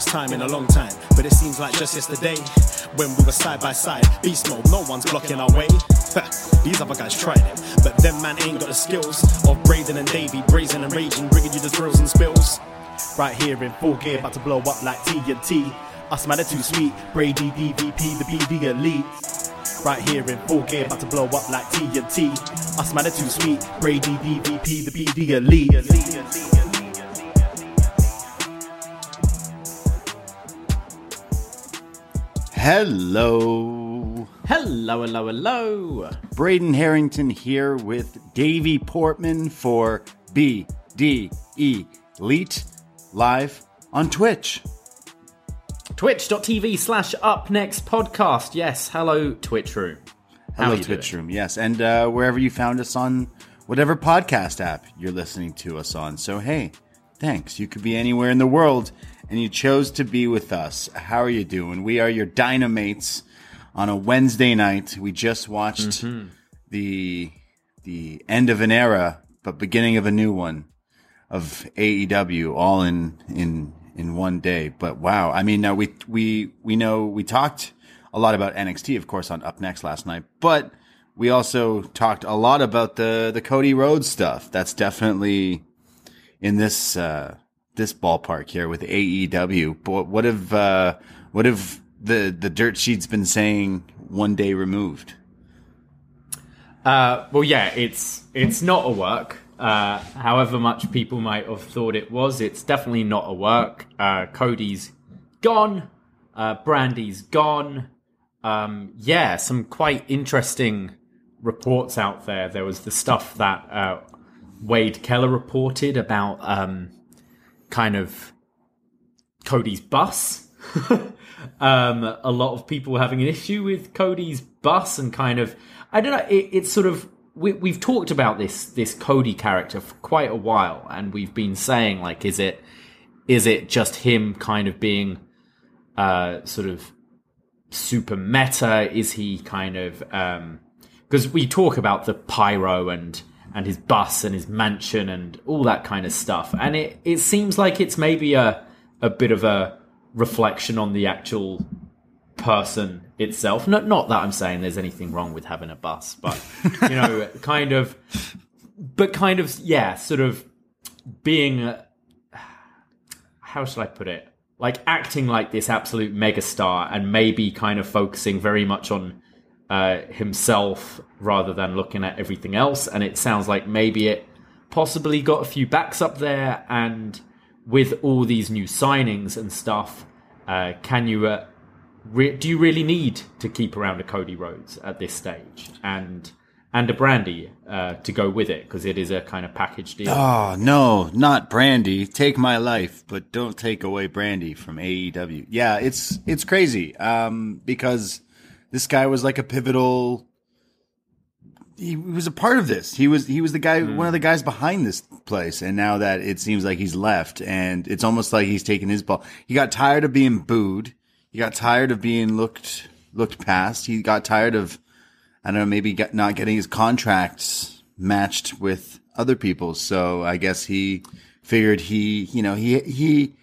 First time in a long time, but it seems like just yesterday when we were side by side. Beast mode, no one's blocking our way. These other guys tried it, but them man ain't got the skills of Braden and Davie, brazen and raging, bringing you the thrills and spills. Right here in full gear, about to blow up like TNT. Us man are too sweet, Brady DVP, the BD elite. Right here in full gear, about to blow up like TNT. Us man are too sweet, Brady DVP, the BD elite. Hello. Hello, hello, hello. Braden Herrington here with Davie Portman for BDE Elite live on Twitch. Twitch.tv slash up next podcast. Yes, hello, Twitch room. How Hello, Twitch doing? Room. Yes, and uh, wherever you found us on whatever podcast app you're listening to us on. So, hey, thanks. You could be anywhere in the world, and you chose to be with us. How are you doing? We are your Dynamates on a Wednesday night. We just watched Mm-hmm. the the end of an era, but beginning of a new one of AEW, all in in in one day. But wow, I mean, now we we we know we talked a lot about NXT, of course, on Up Next last night, but we also talked a lot about the the Cody Rhodes stuff. That's definitely in this uh, this ballpark here with AEW. But what have uh, what have the the dirt sheets been saying? One day removed. Uh, well, yeah, it's it's not a work. Uh, however much people might have thought it was, it's definitely not a work. Uh, Cody's gone. Uh, Brandy's gone. Um, yeah, some quite interesting reports out there. There was the stuff that uh, Wade Keller reported about um, kind of Cody's bus. um, a lot of people having an issue with Cody's bus and kind of, I don't know, it, it's sort of, we, we've talked about this, this Cody character for quite a while and we've been saying like, is it, is it just him kind of being, uh, sort of super meta? Is he kind of, um, because we talk about the pyro and, and his bus and his mansion and all that kind of stuff. And it, it seems like it's maybe a, a bit of a reflection on the actual person itself. Not, not that I'm saying there's anything wrong with having a bus, but, you know, kind of, but kind of, yeah, sort of being, uh, how should I put it? Like acting like this absolute megastar and maybe kind of focusing very much on uh, himself rather than looking at everything else. And it sounds like maybe it possibly got a few backs up there. And with all these new signings and stuff, uh, can you? Uh, re- do you really need to keep around a Cody Rhodes at this stage and and a Brandy uh, to go with it because it is a kind of package deal? Oh no, not Brandy. Take my life, but don't take away Brandy from AEW. Yeah, it's it's crazy. Um, because this guy was like a pivotal. he was a part of this. He was he was the guy, hmm. one of the guys behind this place. And now that it seems like he's left, and it's almost like he's taken his ball. He got tired of being booed. He got tired of being looked looked past. He got tired of I don't know, maybe get, not getting his contracts matched with other people. So I guess he figured he, you know, he he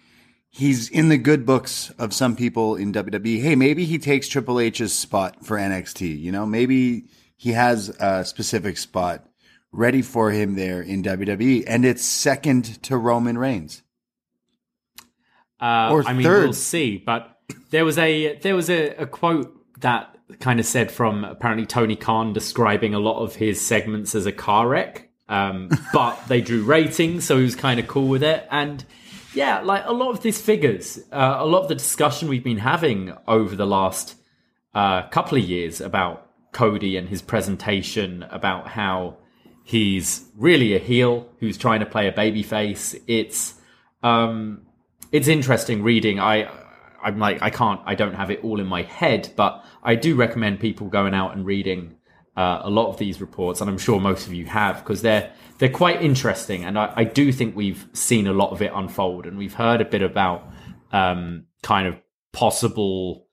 he's in the good books of some people in WWE. Hey, maybe he takes Triple H's spot for NXT. You know, maybe he has a specific spot ready for him there in WWE, and it's second to Roman Reigns. Uh, Or I mean, third. we'll see. But there was a there was a, a quote that kind of said from apparently Tony Khan describing a lot of his segments as a car wreck. Um, but they drew ratings, so he was kind of cool with it. And yeah, like a lot of these figures, uh, a lot of the discussion we've been having over the last uh, couple of years about Cody and his presentation, about how he's really a heel who's trying to play a babyface. It's um, it's interesting reading. I I'm like I can't I don't have it all in my head, but I do recommend people going out and reading uh, a lot of these reports, and I'm sure most of you have because they're they're quite interesting, and I, I do think we've seen a lot of it unfold, and we've heard a bit about um, kind of possible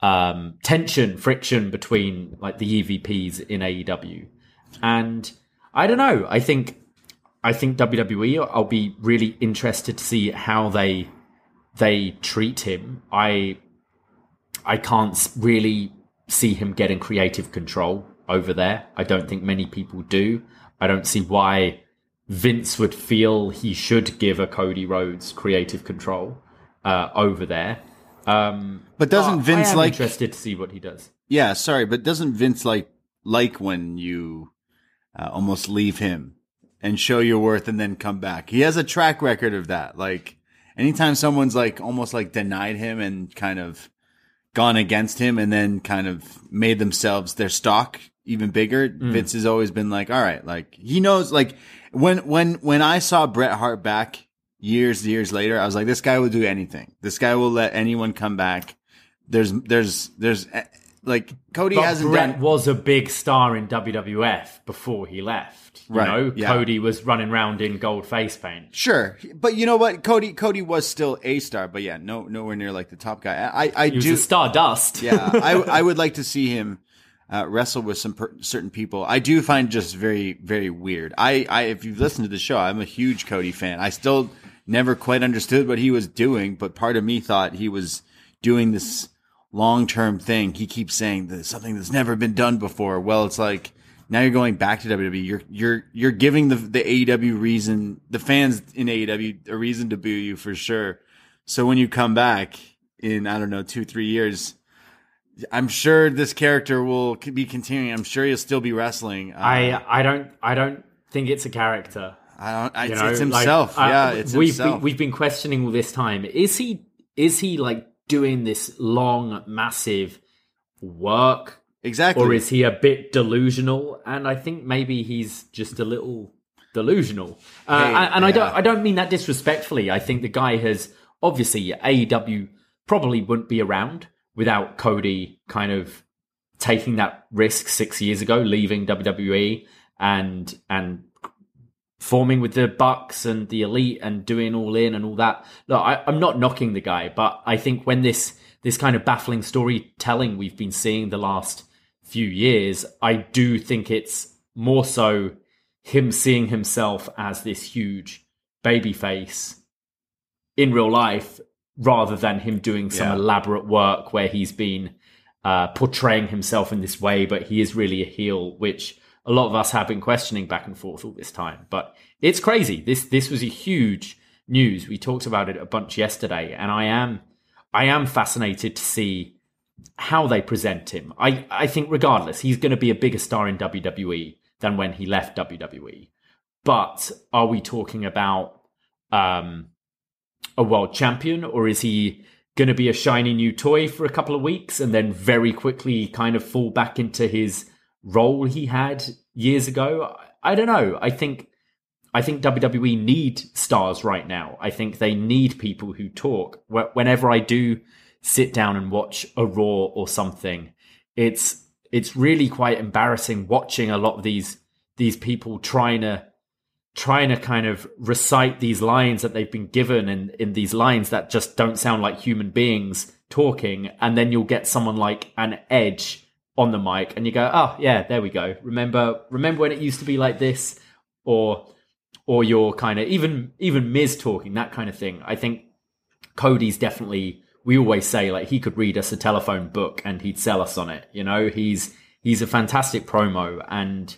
um, tension, friction between like the EVPs in AEW, and I don't know. I think I think WWE. I'll be really interested to see how they they treat him. I I can't really see him getting creative control over there. I don't think many people do. I don't see why Vince would feel he should give a Cody Rhodes creative control uh, over there. Um, But doesn't Vince like? interested to see what he does. Yeah, sorry, but doesn't Vince like like when you uh, almost leave him and show your worth and then come back? He has a track record of that. Like anytime someone's like almost like denied him and kind of gone against him and then kind of made themselves their stock even bigger, Vince has always been like, all right, like he knows like when when when I saw Bret Hart back years years later, I was like, this guy will do anything. This guy will let anyone come back. There's there's there's eh, like Cody But hasn't Bret done was a big star in WWF before he left. You Right, know, yeah. Cody was running around in gold face paint. Sure, but you know what? Cody Cody was still a star, but yeah, no nowhere near like the top guy. I I, I was do a Stardust. yeah, I I would like to see him uh, wrestle with some per- certain people. I do find just very very weird. I I if you've listened to the show, I'm a huge Cody fan. I still never quite understood what he was doing, but part of me thought he was doing this long term thing. He keeps saying that something that's never been done before. Well, it's like now you're going back to WWE. You're you're you're giving the the AEW reason, the fans in AEW a reason to boo you for sure. So when you come back in I don't know two three years, I'm sure this character will be continuing. I'm sure he'll still be wrestling. Uh, I I don't I don't think it's a character. I don't. I, it's, know, it's like, himself. uh, yeah, it's we've himself. Been, we've been questioning all this time. Is he is he like doing this long, massive work, exactly. or is he a bit delusional? And I think maybe he's just a little delusional. Uh, Hey, and and I don't. I don't mean that disrespectfully. I think the guy has obviously AEW probably wouldn't be around without Cody kind of taking that risk six years ago, leaving WWE and and forming with the Bucks and the Elite and doing all in and all that. Look, I, I'm not knocking the guy, but I think when this this kind of baffling storytelling we've been seeing the last few years, I do think it's more so him seeing himself as this huge babyface in real life rather than him doing some Yeah. elaborate work where he's been uh, portraying himself in this way, but he is really a heel, which a lot of us have been questioning back and forth all this time. But it's crazy. This this was a huge news. We talked about it a bunch yesterday, and I am I am fascinated to see how they present him. I, I think regardless, he's going to be a bigger star in WWE than when he left WWE. But are we talking about um, a world champion, or is he going to be a shiny new toy for a couple of weeks and then very quickly kind of fall back into his role he had years ago? I don't know. I think I think WWE need stars right now. I think they need people who talk. Whenever I do sit down and watch a Raw or something, it's it's really quite embarrassing watching a lot of these these people trying to trying to kind of recite these lines that they've been given and in these lines that just don't sound like human beings talking. And then you'll get someone like an edge on the mic and you go oh yeah there we go. Remember remember when it used to be like this? Or or you're kind of even even Miz talking that kind of thing. I think Cody's definitely we always say like he could read us a telephone book and he'd sell us on it. You know, he's he's a fantastic promo and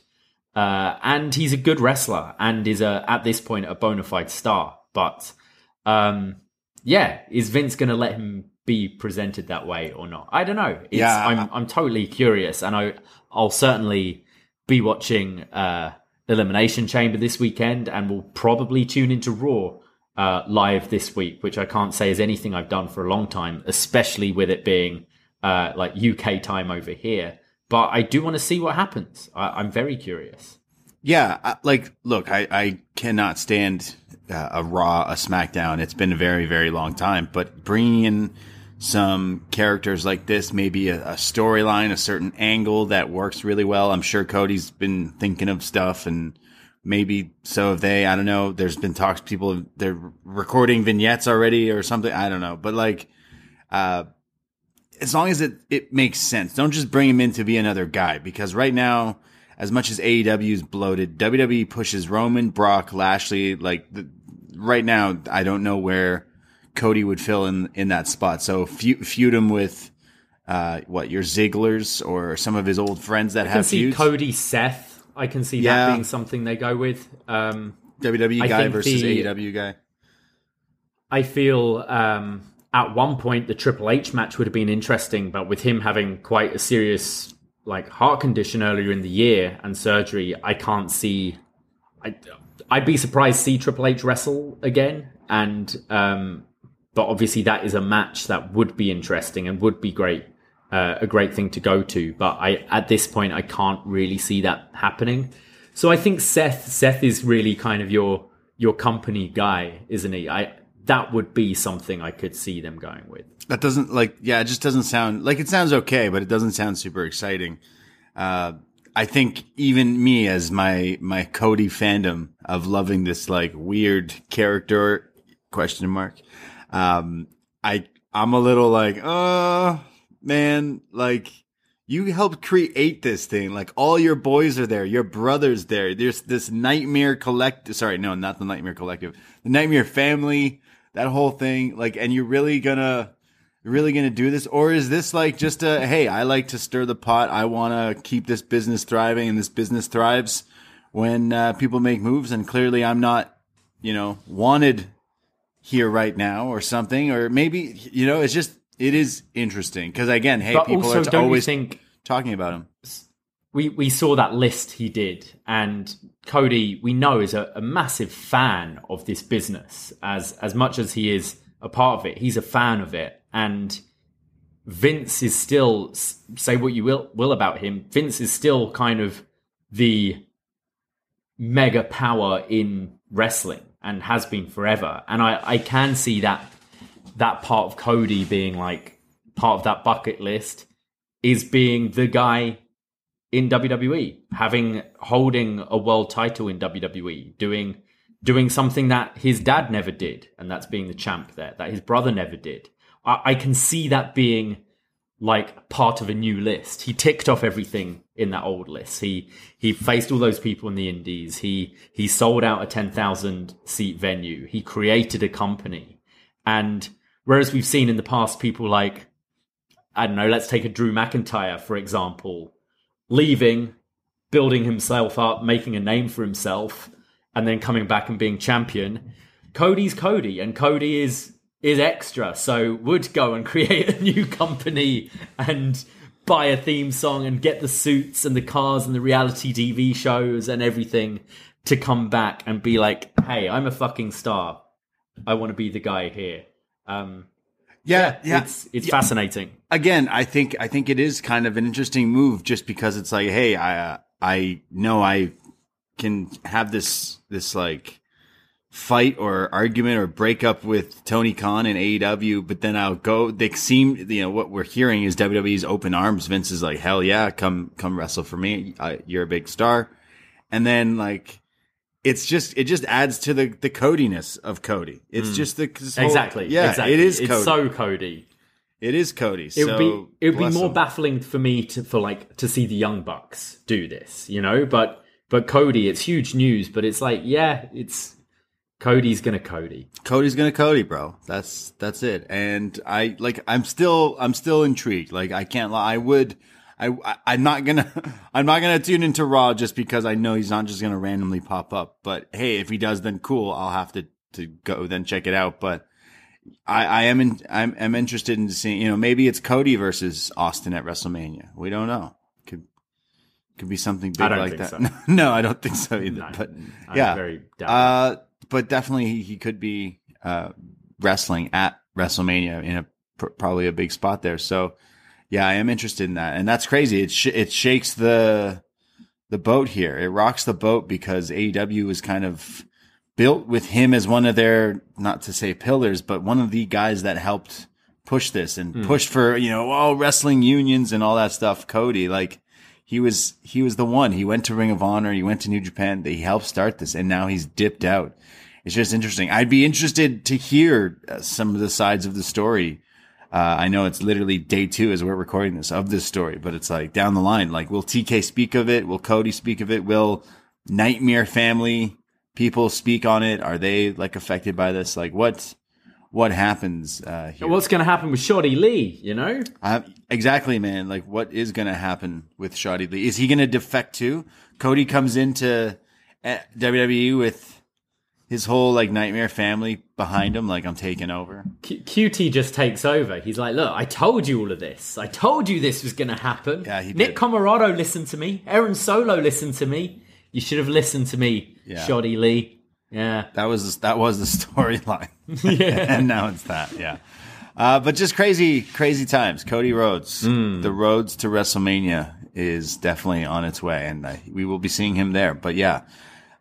uh, and he's a good wrestler and is a at this point a bona fide star. But um, yeah, is Vince going to let him be presented that way or not? I don't know. It's, Yeah. I'm I'm totally curious, and I I'll certainly be watching uh, Elimination Chamber this weekend, and will probably tune into Raw uh, live this week, which I can't say is anything I've done for a long time, especially with it being uh, like UK time over here. But I do want to see what happens. I, I'm very curious. Yeah, like, look, I, I cannot stand uh, a Raw, a SmackDown. It's been a very, very long time. But bringing in some characters like this, maybe a, a storyline, a certain angle that works really well. I'm sure Cody's been thinking of stuff, and maybe so have they. I don't know. There's been talks. People they're recording vignettes already or something. I don't know. But like, uh, as long as it, it makes sense. Don't just bring him in to be another guy because right now, as much as AEW is bloated, WWE pushes Roman, Brock, Lashley. Like the, right now, I don't know where Cody would fill in in that spot. So feud, feud him with uh, what your Zigglers or some of his old friends that I can have see feuds. Cody Seth. I can see Yeah. that being something they go with. Um, WWE I guy versus the- AEW guy. I feel um, at one point the Triple H match would have been interesting, but with him having quite a serious like heart condition earlier in the year and surgery, I can't see. I, I'd be surprised to see Triple H wrestle again, and um, but obviously that is a match that would be interesting and would be great, uh, a great thing to go to. But I at this point I can't really see that happening. So I think Seth Seth is really kind of your your company guy, isn't he? I that would be something I could see them going with. That doesn't like yeah, it just doesn't sound like it sounds okay, but it doesn't sound super exciting. Uh, I think even me as my my Cody fandom of loving this like weird character question mark, um, I I'm a little like, oh man, like you helped create this thing. Like all your boys are there, your brothers there. There's this nightmare collective. Sorry, no, not the nightmare collective. The nightmare family. That whole thing. Like, and you're really gonna really to do this? Or is this like just a, hey, I like to stir the pot. I want to keep this business thriving and this business thrives when uh, people make moves. And clearly I'm not, you know, wanted here right now or something. Or maybe, you know, it's just, it is interesting. Cause again, hey, But people are always think talking about him. We we saw that list he did, and Cody we know is a, a massive fan of this business. As as much as he is a part of it, he's a fan of it, and Vince is still say what you will will about him. Vince is still kind of the mega power in wrestling and has been forever. And I, I can see that that part of Cody being like part of that bucket list is being the guy in WWE, having holding a world title in WWE, doing doing something that his dad never did, and that's being the champ there, that his brother never did. I, I can see that being like part of a new list. He ticked off everything in that old list. He he faced all those people in the indies. He he sold out a 10,000 seat venue. He created a company. And whereas we've seen in the past people like I don't know, let's take a Drew McIntyre for example, leaving, building himself up, making a name for himself, and then coming back and being champion. Cody's Cody, and Cody is is extra, so would go and create a new company and buy a theme song and get the suits and the cars and the reality TV shows and everything to come back and be like, "Hey, I'm a fucking star. I want to be the guy here." Um, Yeah, yeah. it's it's fascinating. again, I think I think it is kind of an interesting move, just because it's like, hey, I uh, I know I can have this this like fight or argument or breakup with Tony Khan and AEW, but then I'll go. They seem, you know, what we're hearing is WWE's open arms. Vince is like, hell yeah, come come wrestle for me. I, you're a big star, and then like. It's just it just adds to the the codiness of Cody. It's mm. just the whole- Exactly. yeah. exactly. It is It's so Cody. it is Cody. It so would be it would be more him. baffling for me to for like to see the Young Bucks do this, you know. But but Cody, it's huge news. But it's like, yeah, it's Cody's gonna Cody. Cody's gonna Cody, bro. That's that's it. And I like I'm still I'm still intrigued. Like I can't lie. I would I, I'm not gonna I'm not gonna tune into Raw just because I know he's not just gonna randomly pop up. But hey, if he does, then cool. I'll have to to go then check it out. But I I am in I'm I'm interested in seeing you know maybe it's Cody versus Austin at WrestleMania. We don't know. Could could be something big like that. so. no, I don't think so either. No, but I'm yeah, very uh, but definitely he, he could be uh, wrestling at WrestleMania in a pr- probably a big spot there. So yeah, I am interested in that, and that's crazy. It sh- it shakes the the boat here. It rocks the boat because AEW is kind of built with him as one of their not to say pillars, but one of the guys that helped push this and push for you know all wrestling unions and all that stuff. Cody like he was he was the one. He went to Ring of Honor. He went to New Japan. He helped start this, and now he's dipped out. It's just interesting. I'd be interested to hear uh, some of the sides of the story. Uh, I know it's literally day two as we're recording this of this story, but it's like down the line. Like, will TK speak of it? Will Cody speak of it? Will Nightmare Family people speak on it? Are they like affected by this? Like, what what happens uh, here? What's gonna happen with Shotty Lee? You know, Uh, exactly, man. Like, what is going to happen with Shotty Lee? Is he going to defect too? Cody comes into uh, WWE with his whole like nightmare family behind him, like I'm taking over. Q- QT just takes over. He's like, "Look, I told you all of this. I told you this was going to happen." Yeah, he Nick did. Comoroto listened to me. Aaron Solo listened to me. You should have listened to me, Yeah. Shotty Lee. Yeah, That was that was the storyline, yeah and now it's that. Yeah, uh, but just crazy, crazy times. Cody Rhodes, the roads to WrestleMania is definitely on its way, and we will be seeing him there. But yeah,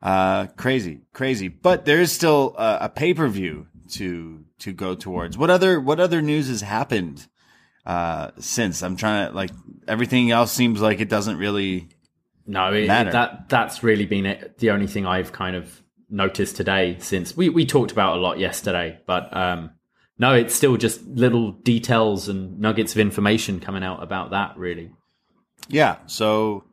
uh, crazy, crazy. But there is still uh, a pay per view to to go towards. What other what other news has happened uh, since? I'm trying to like everything else seems like it doesn't really. no, it, Matter. that that's really been it, the only thing I've kind of noticed today. Since we we talked about a lot yesterday, but um, no, it's still just little details and nuggets of information coming out about that. Really, Yeah. So,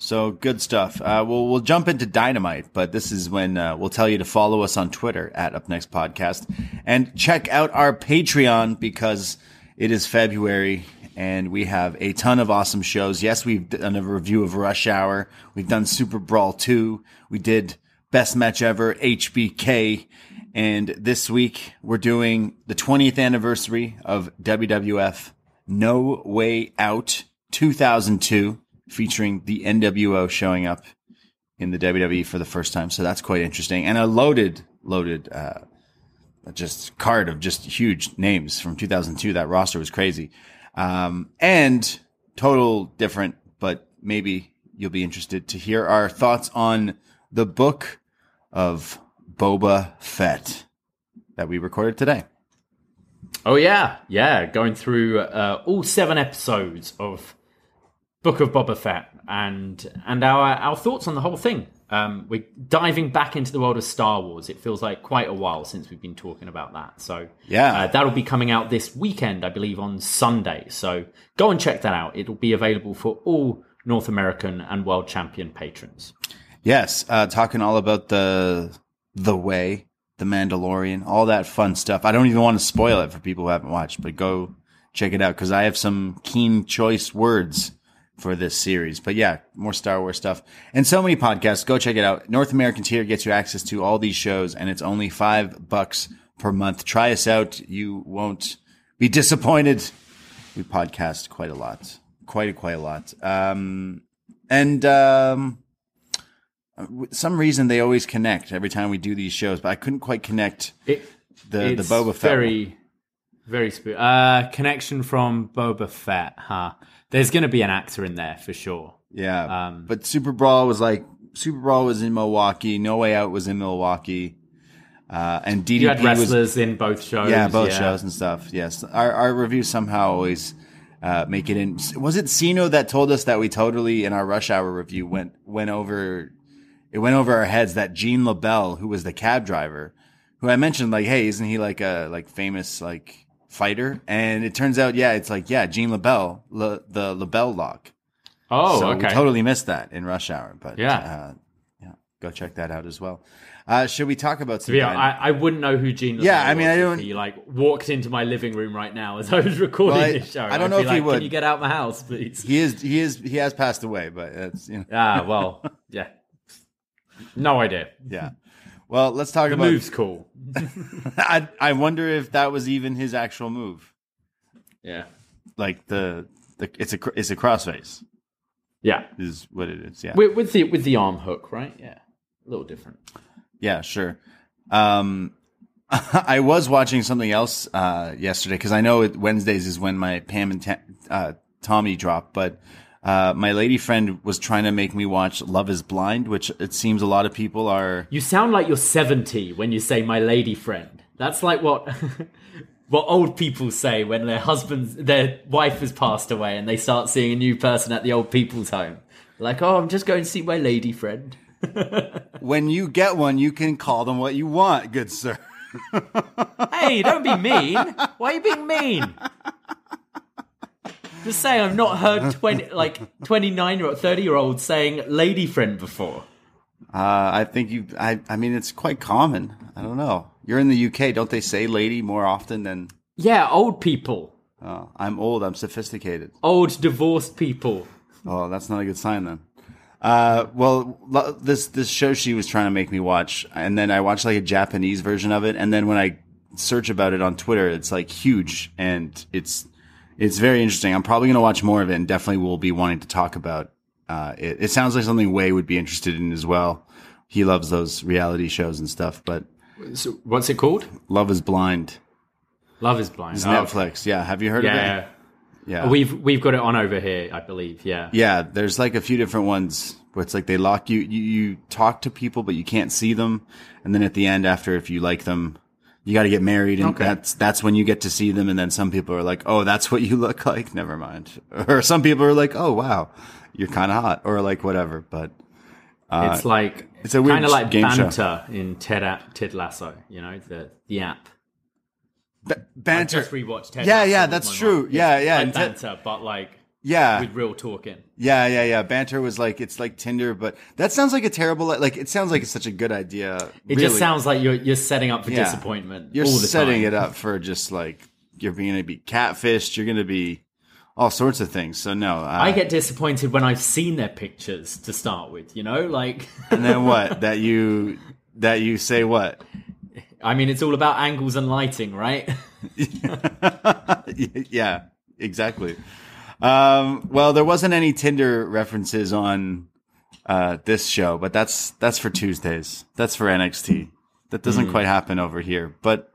so good stuff. Uh, we'll we'll jump into dynamite, but this is when uh, we'll tell you to follow us on Twitter at Up Next Podcast and check out our Patreon because it is February and we have a ton of awesome shows. Yes, we've done a review of Rush Hour. We've done Super Brawl two. We did Best Match Ever HBK. And this week we're doing the 20th anniversary of WWF No Way Out 2002, featuring the NWO showing up in the WWE for the first time. So that's quite interesting. And a loaded, loaded, uh, just card of just huge names from 2002. That roster was crazy. Um, and total different, but maybe you'll be interested to hear our thoughts on the book of Boba Fett that we recorded today. Oh yeah, yeah. Going through uh, all seven episodes of Book of Boba Fett and and our our thoughts on the whole thing. Um, we're diving back into the world of Star Wars. It feels like quite a while since we've been talking about that. So Yeah. uh, that'll be coming out this weekend, I believe, on Sunday. So go and check that out. It'll be available for all North American and World Champion patrons. Yes, uh, talking all about the the way, the Mandalorian, all that fun stuff. I don't even want to spoil it for people who haven't watched, but go check it out because I have some keen choice words for this series. But yeah, more Star Wars stuff and so many podcasts. Go check it out. North American tier gets you access to all these shows, and it's only five bucks per month. Try us out; you won't be disappointed. We podcast quite a lot, quite a, quite a lot, um, and. Um, some reason they always connect every time we do these shows, but I couldn't quite connect It, the the Boba Fett. one. Very, very sp- uh connection from Boba Fett, huh? There's going to be an actor in there for sure. yeah, um, but Super Brawl was like Super Brawl was in Milwaukee. No Way Out was in Milwaukee. Uh, and DDP You had was in both shows. yeah, both shows and stuff. Yes, our our reviews somehow always uh, make it in. Was it Siino that told us that we totally in our rush hour review went went over it went over our heads that Gene LeBell, who was the cab driver, who I mentioned, like, hey, isn't he like a like famous like fighter? And it turns out, yeah, it's like yeah, Gene LeBell, La, the LeBell lock. Oh, so okay. we totally missed that in rush hour. But Yeah. uh, yeah, go check that out as well. Uh, should we talk about some? Yeah, I, I wouldn't know who Gene. Yeah, I mean, I don't- He like walked into my living room right now as I was recording Well, I- this show. I don't I'd know if he like, would. Can you get out my house, please? he is he is he has passed away, but it's you know ah, well, yeah. No idea. yeah. Well, let's talk The about. move's cool. I I wonder if that was even his actual move. Yeah, Like the the it's a it's a crossface yeah. is what it is. Yeah. With, with the with the arm hook, right? Yeah, a little different. Yeah, sure. Um, I was watching something else uh, yesterday because I know it, Wednesdays is when my Pam and Ta- uh, Tommy drop, but uh, my lady friend was trying to make me watch Love Is Blind, which it seems a lot of people are. You sound like you're 70 when you say my lady friend. That's like what what old people say when their husband's their wife has passed away and they start seeing a new person at the old people's home. Like, "Oh, I'm just going to see my lady friend." When you get one, you can call them what you want, good sir. Hey, don't be mean. Why are you being mean? Just say I've not heard 20 like 29 year old 30 year old saying lady friend before. Uh, I think you. I. I mean, it's quite common. I don't know. You're in the UK, don't they say "lady" more often than? Yeah, old people. Oh, I'm old. I'm sophisticated. Old divorced people. Oh, that's not a good sign then. Uh, well, lo- this this show she was trying to make me watch, and then I watched like a Japanese version of it, and then when I search about it on Twitter, it's like huge, and it's it's very interesting. I'm probably gonna watch more of it, and definitely will be wanting to talk about uh, it. It sounds like something Way would be interested in as well. He loves those reality shows and stuff, but So, what's it called? Love is Blind. Love is Blind. It's Oh, Netflix. Yeah, have you heard of Yeah, it? Yeah, we've we've got it on over here, I believe. Yeah, Yeah, there's like a few different ones where it's like they lock you, you, you talk to people, but you can't see them. And then at the end, after if you like them, you got to get married. And Okay. that's, that's when you get to see them. And then some people are like, Oh, that's what you look like. Never mind. Or some people are like, Oh, wow, you're kind of hot or like whatever. But it's like Uh, it's a weird kind of like game show. banter in Ted A- Ted Lasso. You know the the app. I banter. just rewatched Ted. Yeah, Lasso yeah, that's true. mom. Yeah, yeah, like Ted- banter, but like Yeah. with real talking. Yeah, yeah, yeah. Banter was like, it's like Tinder, but that sounds like a terrible, like, it sounds like it's such a good idea. It really. just sounds like you're you're setting up for Yeah. disappointment. You're all the setting time. it up for just like you're going to be catfished. You're going to be all sorts of things. So no, I get disappointed when I've seen their pictures to start with. You know, like and then what? that you that you say what? I mean, it's all about angles and lighting, right? yeah, exactly. Um, well, there wasn't any Tinder references on uh, this show, but that's that's for Tuesdays. That's for NXT. That doesn't Hmm. quite happen over here, but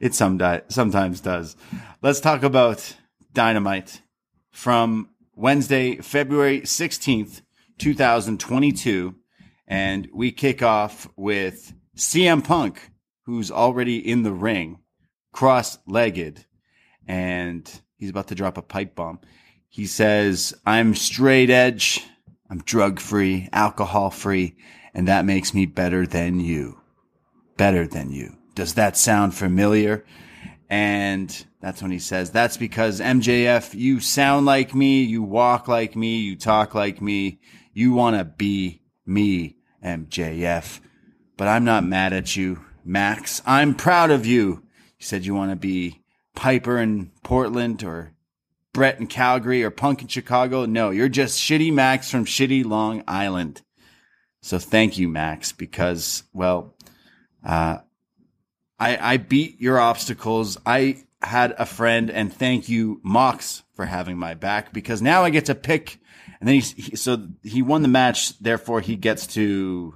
it some di- sometimes does. Let's talk about Dynamite from Wednesday, February 16th, 2022. And we kick off with CM Punk, who's already in the ring, cross legged, and he's about to drop a pipe bomb. He says, I'm straight edge, I'm drug free, alcohol free, and that makes me better than you. Better than you. Does that sound familiar? And that's when he says, that's because MJF, you sound like me, you walk like me, you talk like me, you want to be me, MJF. But I'm not mad at you, Max. I'm proud of you. You said you want to be Piper in Portland or Brett in Calgary or Punk in Chicago. No, you're just shitty Max from shitty Long Island. So thank you, Max, because, well, uh, I, I beat your obstacles. I had a friend and thank you, Mox, for having my back because now I get to pick. And then he's, he, so he won the match. Therefore he gets to,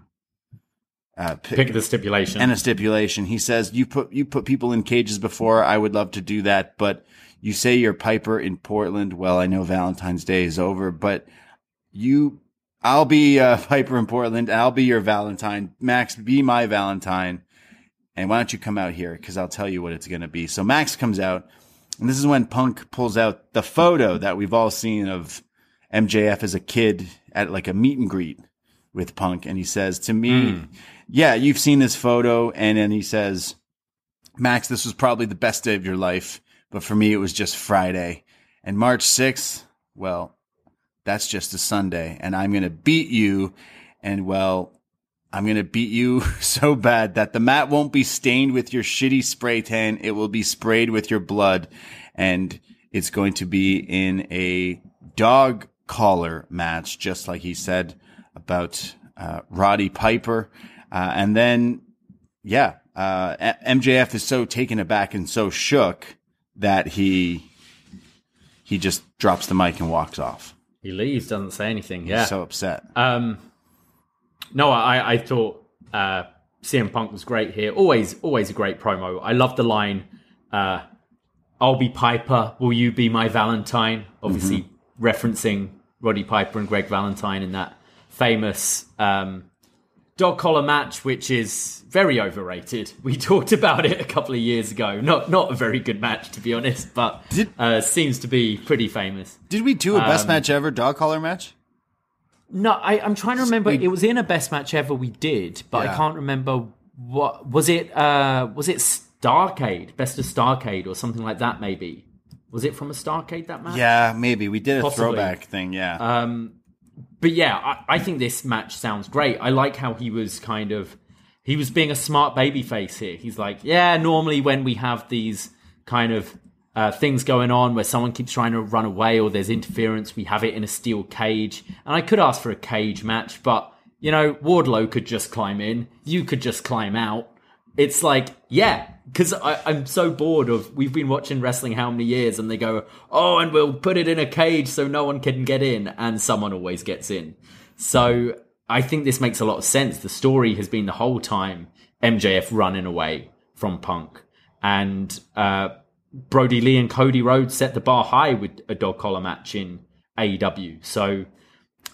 uh, Pick the stipulation. and a stipulation. He says, you put, you put people in cages before. I would love to do that, but you say you're Piper in Portland. Well, I know Valentine's Day is over, but you, I'll be uh, Piper in Portland. I'll be your Valentine. Max, be my Valentine. and why don't you come out here? Cause I'll tell you what it's going to be. So Max comes out and this is when Punk pulls out the photo that we've all seen of MJF as a kid at like a meet and greet with Punk. And he says to me, yeah, you've seen this photo. And then he says, Max, this was probably the best day of your life, but for me, it was just Friday. And March 6th, well, that's just a Sunday. And I'm going to beat you. And well, I'm going to beat you so bad that the mat won't be stained with your shitty spray tan. It will be sprayed with your blood. And it's going to be in a dog collar match, just like he said about uh, Roddy Piper. Uh, and then, yeah, uh, MJF is so taken aback and so shook that he he just drops the mic and walks off. He leaves, doesn't say anything. Yeah. So upset. Um, no, I, I thought uh, CM Punk was great here. Always, always a great promo. I love the line, uh, "I'll be Piper, will you be my Valentine?" Obviously referencing Roddy Piper and Greg Valentine in that famous um, dog collar match, which is very overrated. We talked about it a couple of years ago. Not not a very good match, to be honest, but Did- uh, seems to be pretty famous. Did we do a Um, best match ever dog collar match? No, I, I'm trying to remember. It was in a best match ever we did, but Yeah. I can't remember what was it. Uh, was it Starcade, Best of Starcade, or something like that? Maybe was it from a Starcade that match? Yeah, maybe we did a Possibly. throwback thing. Yeah, Um, but yeah, I, I think this match sounds great. I like how he was kind of he was being a smart baby face here. He's like, yeah, normally when we have these kind of uh, things going on where someone keeps trying to run away or there's interference, we have it in a steel cage. And I could ask for a cage match, but you know, Wardlow could just climb in, you could just climb out. It's like, yeah, because I'm so bored of we've been watching wrestling how many years, and they go, oh, and we'll put it in a cage so no one can get in, and someone always gets in. So I think this makes a lot of sense. The story has been the whole time MJF running away from Punk, and uh, Brodie Lee and Cody Rhodes set the bar high with a dog collar match in AEW. So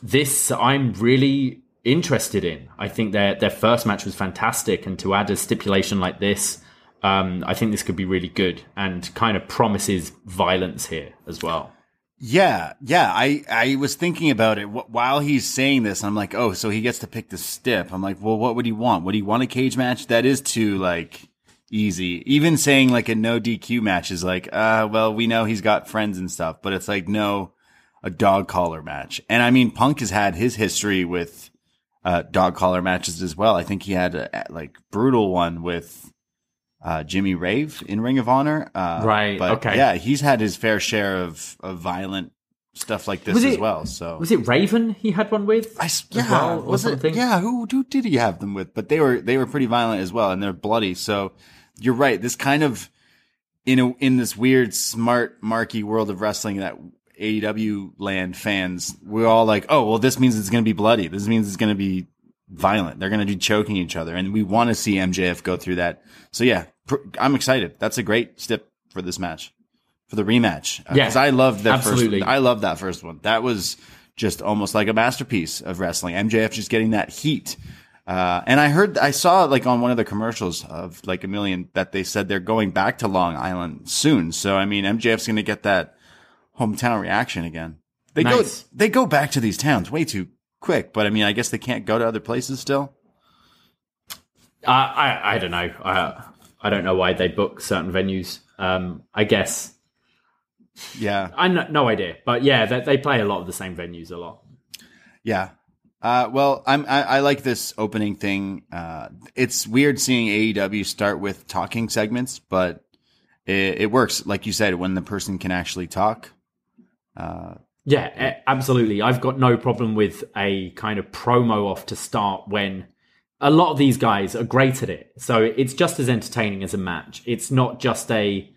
this I'm really interested in. I think their their first match was fantastic, and to add a stipulation like this, um, I think this could be really good and kind of promises violence here as well. yeah, yeah. I I was thinking about it while he's saying this. I'm like, oh, so he gets to pick the stip. I'm like, well, what would he want? Would he want a cage match? That is too like easy. Even saying like a no DQ match is like, uh, well, we know he's got friends and stuff, but it's like no, a dog collar match. And I mean, Punk has had his history with uh, dog collar matches as well. I think he had a, like brutal one with uh, Jimmy Rave in Ring of Honor. Uh, Right, But okay. Yeah, he's had his fair share of, of violent stuff like this as well. So Was it Raven he had one with? I, yeah, well, was it? Yeah, who who did he have them with? But they were they were pretty violent as well, and they're bloody. So you're right. This kind of in a in this weird, smart, marky world of wrestling that AEW land fans, we're all like, oh, well, this means it's going to be bloody. This means it's going to be violent. They're going to be choking each other, and we want to see MJF go through that. So yeah, pr- I'm excited. That's a great step for this match, for the rematch. Yeah, because I loved that absolutely. first. I loved that first one. That was just almost like a masterpiece of wrestling. MJF just getting that heat. Uh, and I heard, I saw like on one of the commercials of like a million that they said they're going back to Long Island soon. So I mean, MJF's going to get that hometown reaction again. They Nice. go, they go back to these towns way too quick. But I mean, I guess they can't go to other places still. Uh, I I don't know. I I don't know why they book certain venues. Um, I guess Yeah, I no, no idea, but yeah, they, they play a lot of the same venues a lot. Yeah. Uh, well, I'm, I, I like this opening thing. Uh, it's weird seeing AEW start with talking segments, but it, it works. Like you said, when the person can actually talk. Uh, Yeah, absolutely. I've got no problem with a kind of promo off to start when a lot of these guys are great at it. So it's just as entertaining as a match. It's not just a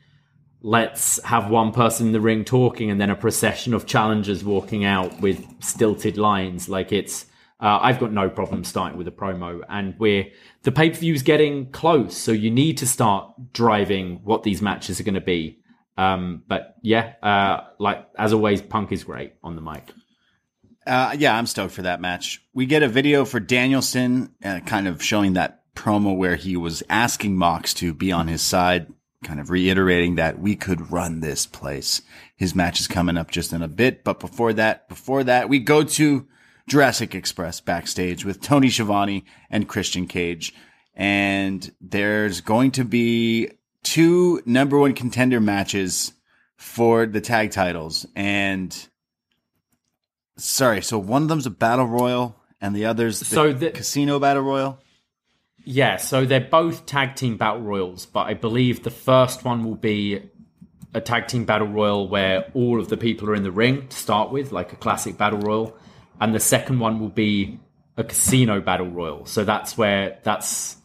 let's have one person in the ring talking and then a procession of challengers walking out with stilted lines. Like it's, uh, I've got no problem starting with a promo and we're, the pay per view's getting close. So you need to start driving what these matches are going to be. Um, but yeah, uh, like as always, Punk is great on the mic. uh, yeah, I'm stoked for that match. We get a video for Danielson, uh, kind of showing that promo where he was asking Mox to be on his side, kind of reiterating that we could run this place. His match is coming up just in a bit, but before that, before that, we go to Jurassic Express backstage with Tony Schiavone and Christian Cage. And there's going to be two number one contender matches for the tag titles. And sorry, so one of them's a battle royal and the other's the So the- casino battle royal. Yeah, so they're both tag team battle royals, but I believe the first one will be a tag team battle royal where all of the people are in the ring to start with, like a classic battle royal, and the second one will be a casino battle royal. So that's where that's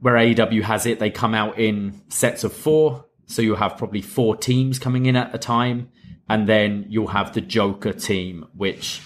where AEW has it. They come out in sets of four, so you'll have probably four teams coming in at a time, and then you'll have the Joker team, which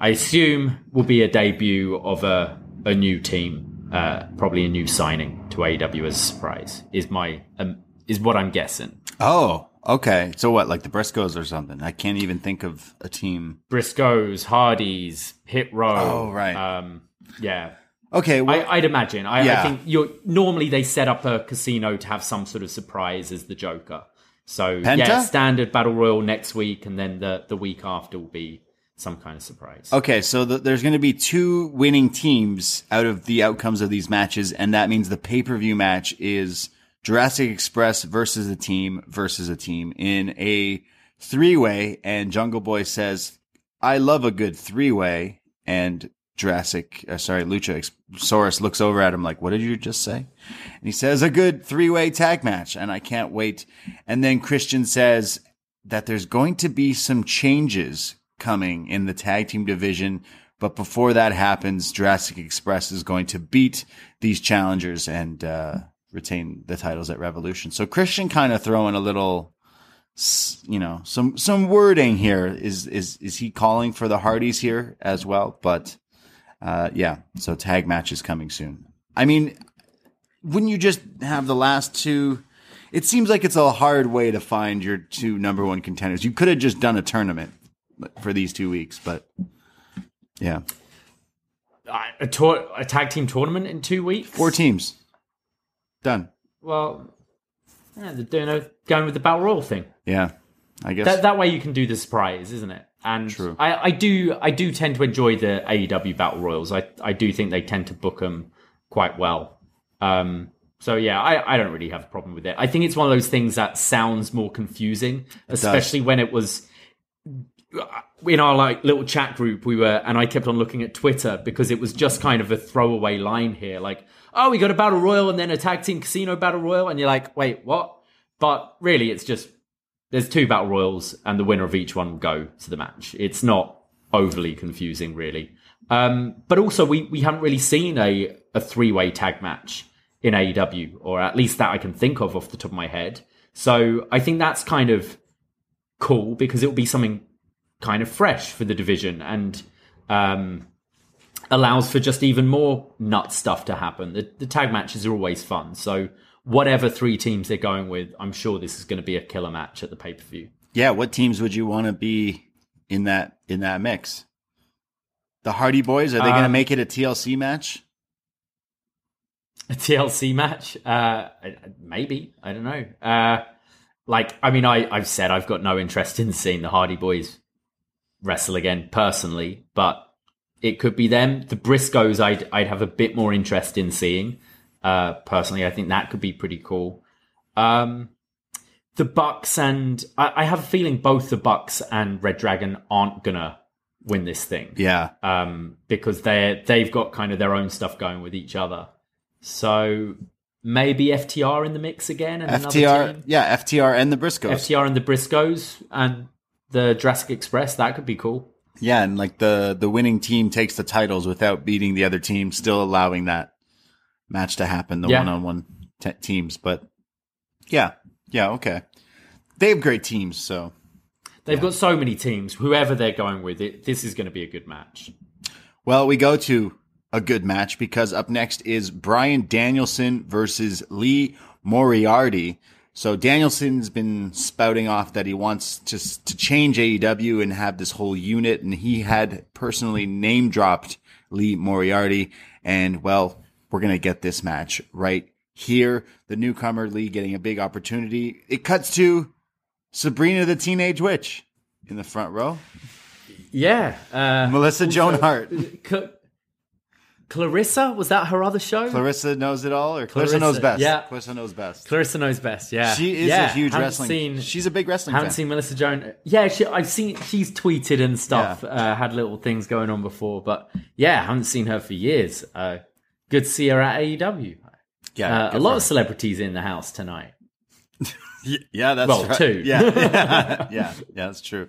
I assume will be a debut of a a new team, uh, probably a new signing to AEW as a surprise. Is my um, is what I'm guessing. Oh, okay. So what, like the Briscoes or something? I can't even think of a team. Briscoes, Hardys, Hit Row. Oh, right. Um, yeah, Okay, well, I, I'd imagine. I, Yeah. I think you're normally they set up a casino to have some sort of surprise as the Joker. So Penta? yeah, standard battle royal next week, and then the the week after will be some kind of surprise. Okay, so the, there's going to be two winning teams out of the outcomes of these matches, and that means the pay per view match is Jurassic Express versus a team versus a team in a three way. And Jungle Boy says, "I love a good three way." And Jurassic, uh, sorry, Lucha Soros looks over at him like, "What did you just say?" And he says, "A good three way tag match," and I can't wait. And then Christian says that there's going to be some changes coming in the tag team division. But before that happens, Jurassic Express is going to beat these challengers and uh, retain the titles at Revolution. So Christian kind of throwing a little, you know, some some wording here. Is is is he calling for the Hardys here as well? But uh, yeah, so tag matches coming soon. I mean, wouldn't you just have the last two? It seems like it's a hard way to find your two number one contenders. You could have just done a tournament for these two weeks, but yeah, a, tour, a tag team tournament in two weeks. four teams done. Well, yeah, they're doing a, going with the battle royal thing. Yeah, I guess. That, that way you can do the surprise, isn't it? And True. I, I do I do tend to enjoy the AEW battle royals. I I do think they tend to book them quite well. Um, so yeah, I, I don't really have a problem with it. I think it's one of those things that sounds more confusing, especially when it was in our like little chat group we were and I kept on looking at Twitter because it was just kind of a throwaway line here like oh we got a battle royal and then a tag team casino battle royal and you're like wait what but really it's just there's two battle royals and the winner of each one will go to the match it's not overly confusing really um, but also we we haven't really seen a a three-way tag match in AEW or at least that I can think of off the top of my head so I think that's kind of cool because it'll be something kind of fresh for the division and um, allows for just even more nut stuff to happen. The, the tag matches are always fun. So, whatever three teams they're going with, I'm sure this is going to be a killer match at the pay per view. yeah, what teams would you want to be in that in that mix? The Hardy Boys are they going to Um, make it a TLC match? A TLC match? Uh, maybe. I don't know. Uh, like, I mean, I, I've said I've got no interest in seeing the Hardy Boys wrestle again personally, but it could be them. The Briscoes, I'd, I'd have a bit more interest in seeing. Uh, personally, I think that could be pretty cool. Um, the Bucks and I, I have a feeling both the Bucks and Red Dragon aren't gonna win this thing Yeah, um, because they they've got kind of their own stuff going with each other. So maybe FTR in the mix again, and another FTR. team? Yeah, FTR and the Briscoes. FTR and the Briscoes and the Jurassic Express. That could be cool. Yeah, and like the the winning team takes the titles without beating the other team, still allowing that match to happen, the Yeah. one on one teams. But yeah, yeah, okay. They have great teams, so They've got so many teams. Whoever they're going with, it this is going to be a good match. well, we go to a good match because up next is Brian Danielson versus Lee Moriarty. So Danielson's been spouting off that he wants to to change AEW and have this whole unit, and he had personally name dropped Lee Moriarty, and well, we're going to get this match right here. The newcomer Lee getting a big opportunity. It cuts to Sabrina the Teenage Witch in the front row. Yeah. Uh, Melissa Joan Hart. Cl- Clarissa was that her other show? Clarissa knows it all, or Clarissa, Clarissa, knows best. yeah. Clarissa knows best. Clarissa knows best. Yeah, She is Yeah, a huge haven't wrestling. Seen, she's a big wrestling haven't fan. seen Melissa Joan. Yeah, she, I've seen she's tweeted and stuff. Uh, had little things going on before, but yeah, haven't seen her for years. Uh, good to see her at AEW. yeah, Uh, a lot of celebrities in the house tonight. Yeah, that's Well, right. two. Yeah, yeah, yeah, yeah, that's true.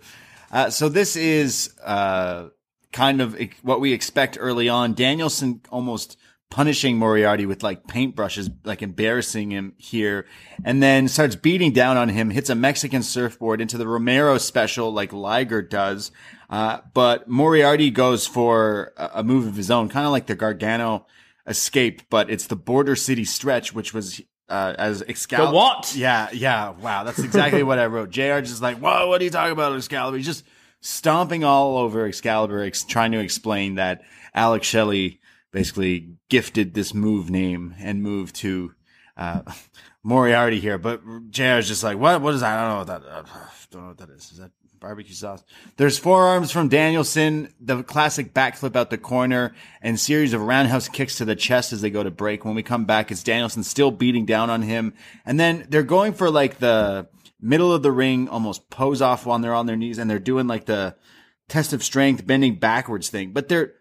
Uh, so this is uh, kind of what we expect early on. Danielson almost punishing Moriarty with like paintbrushes, like embarrassing him here, and then starts beating down on him. Hits a Mexican surfboard into the Romero special, like Liger does. Uh, but Moriarty goes for a, a move of his own, kind of like the Gargano escape, but it's the Border City stretch, which was. Uh, as Excalibur. The what? Yeah, yeah. Wow, that's exactly what I wrote. JR just like, whoa, what are you talking about, Excalibur? He's just stomping all over Excalibur, ex- trying to explain that Alex Shelley basically gifted this move name and move to uh, Moriarty here. But JR is just like, what? What is that? I don't know what that. Uh, don't know what that is. Is that barbecue sauce? There's forearms from Danielson, the classic backflip out the corner, and series of roundhouse kicks to the chest as they go to break. When we come back, it's Danielson still beating down on him, and then they're going for like the middle of the ring, almost pose off while they're on their knees, and they're doing like the test of strength, bending backwards thing. But they're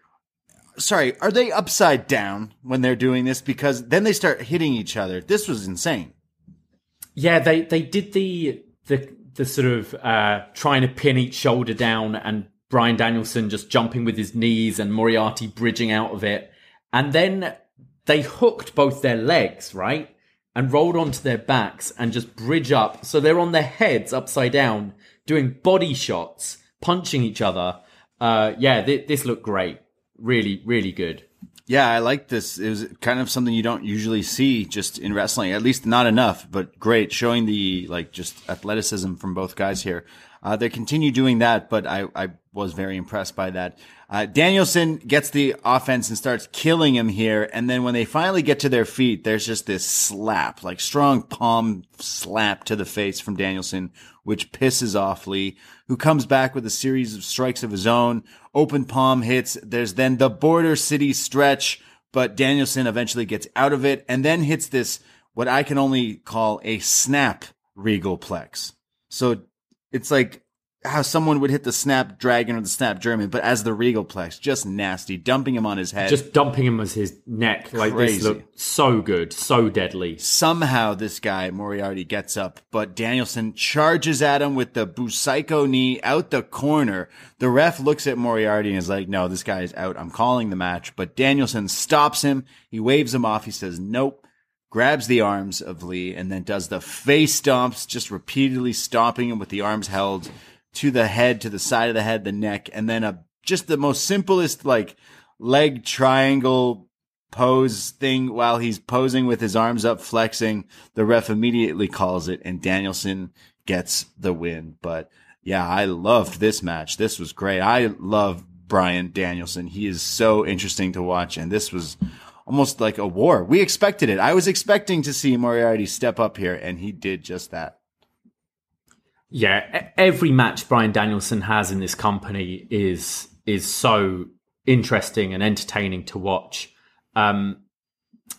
sorry, are they upside down when they're doing this? Because then they start hitting each other. This was insane. Yeah, they they did the the the sort of uh, trying to pin each shoulder down, and Brian Danielson just jumping with his knees, and Moriarty bridging out of it, and then they hooked both their legs right and rolled onto their backs and just bridge up, so they're on their heads upside down, doing body shots, punching each other. Uh, yeah, th- this looked great, really, really good. Yeah, I like this. It was kind of something you don't usually see just in wrestling, at least not enough, but great, showing the like just athleticism from both guys here. Uh, they continue doing that, but I, I was very impressed by that. Uh, Danielson gets the offense and starts killing him here. And then when they finally get to their feet, there's just this slap, like strong palm slap to the face from Danielson, which pisses off Lee, who comes back with a series of strikes of his own. Open palm hits. There's then the border city stretch, but Danielson eventually gets out of it and then hits this, what I can only call a snap regal plex. So it's like how someone would hit the snap dragon or the snap German, but as the regal plex, just nasty, dumping him on his head. Just dumping him as his neck, like Crazy. this looked so good, so deadly. Somehow this guy, Moriarty, gets up, but Danielson charges at him with the Busaiku knee out the corner. The ref looks at Moriarty and is like, no, this guy is out. I'm calling the match. But Danielson stops him. He waves him off. He says, nope. Grabs the arms of Lee and then does the face stomps, just repeatedly stomping him with the arms held to the head, to the side of the head, the neck, and then a just the most simplest like leg triangle pose thing while he's posing with his arms up flexing. The ref immediately calls it and Danielson gets the win. But yeah, I loved this match. This was great. I love Brian Danielson. He is so interesting to watch and this was almost like a war. We expected it. I was expecting to see Moriarty step up here and he did just that. Yeah, every match Brian Danielson has in this company is is so interesting and entertaining to watch. Um,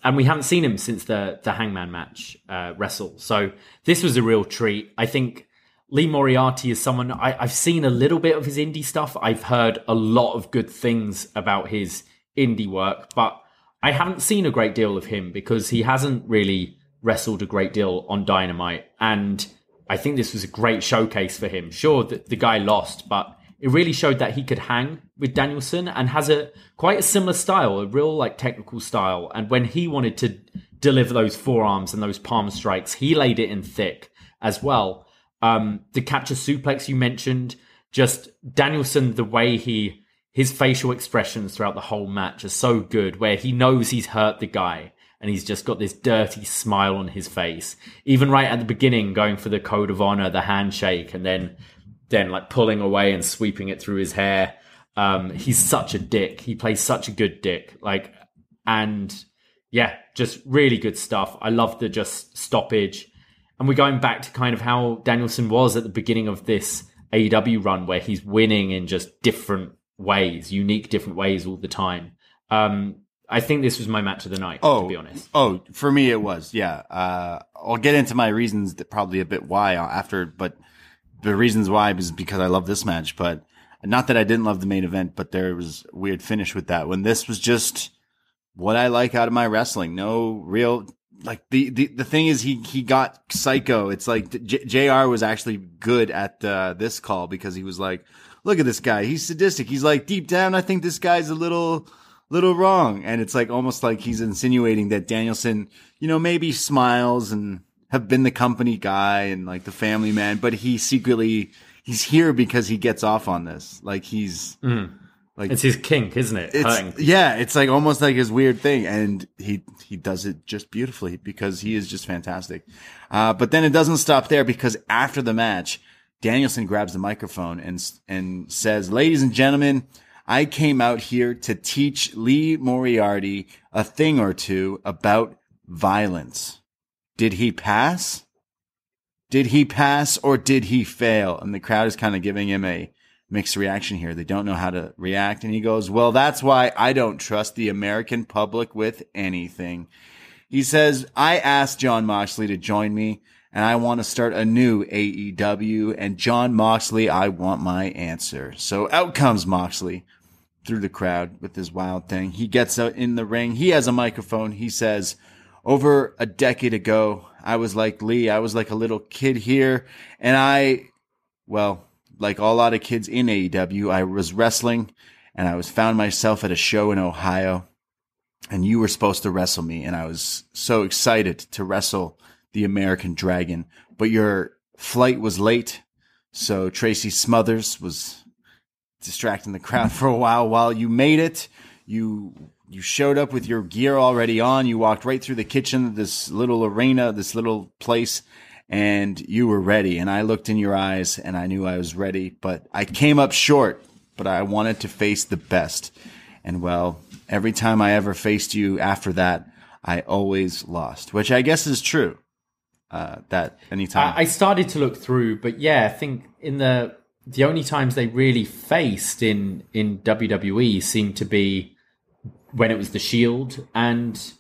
and we haven't seen him since the the Hangman match uh, wrestle. So this was a real treat. I think Lee Moriarty is someone I, I've seen a little bit of his indie stuff. I've heard a lot of good things about his indie work, but I haven't seen a great deal of him because he hasn't really wrestled a great deal on Dynamite. And I think this was a great showcase for him. Sure, the, the guy lost, but it really showed that he could hang with Danielson and has a quite a similar style, a real like technical style. And when he wanted to deliver those forearms and those palm strikes, he laid it in thick as well. Um, the capture suplex you mentioned, just Danielson, the way he his facial expressions throughout the whole match are so good, where he knows he's hurt the guy and he's just got this dirty smile on his face. Even right at the beginning, going for the code of honor, the handshake, and then then like pulling away and sweeping it through his hair. Um, he's such a dick. He plays such a good dick. Like, and yeah, just really good stuff. I love the just stoppage. And we're going back to kind of how Danielson was at the beginning of this AEW run, where he's winning in just different ways, unique different ways all the time. Um, I think this was my match of the night, Oh, to be honest. Oh, for me it was. Yeah. Uh, I'll get into my reasons that probably a bit why after, but the reasons why is because I love this match, but not that I didn't love the main event, but there was a weird finish with that when this was just what I like out of my wrestling. No real, like the, the, the thing is he, he got psycho. It's like J- JR was actually good at, uh, this call because he was like, look at this guy. He's sadistic. He's like, deep down, I think this guy's a little, little wrong. And it's like almost like he's insinuating that Danielson, you know, maybe smiles and have been the company guy and like the family man, but he secretly, he's here because he gets off on this. Like he's, like, It's his kink, isn't it? It's, yeah, it's like almost like his weird thing. And he, he does it just beautifully because he is just fantastic. Uh, but then it doesn't stop there because after the match, Danielson grabs the microphone and, and says, ladies and gentlemen, I came out here to teach Lee Moriarty a thing or two about violence. Did he pass? Did he pass or did he fail? And the crowd is kind of giving him a mixed reaction here. They don't know how to react. And he goes, well, that's why I don't trust the American public with anything. He says, I asked John Moxley to join me and I want to start a new AEW and John Moxley, I want my answer. So out comes Moxley through the crowd with this wild thing. He gets in the ring. He has a microphone. He says, over a decade ago, I was like Lee. I was like a little kid here and I, well, like a lot of kids in AEW, I was wrestling and I was found myself at a show in Ohio and you were supposed to wrestle me and I was so excited to wrestle the American Dragon, but your flight was late. So Tracy Smothers was distracting the crowd for a while while you made it. You you showed up with your gear already on. You walked right through the kitchen, this little arena, this little place, and you were ready. And I looked in your eyes and I knew I was ready, but I came up short, but I wanted to face the best. And well, every time I ever faced you after that, I always lost, which I guess is true. Uh, that anytime. I I started to look through, but yeah, I think in the the only times they really faced in in WWE seemed to be when it was the Shield and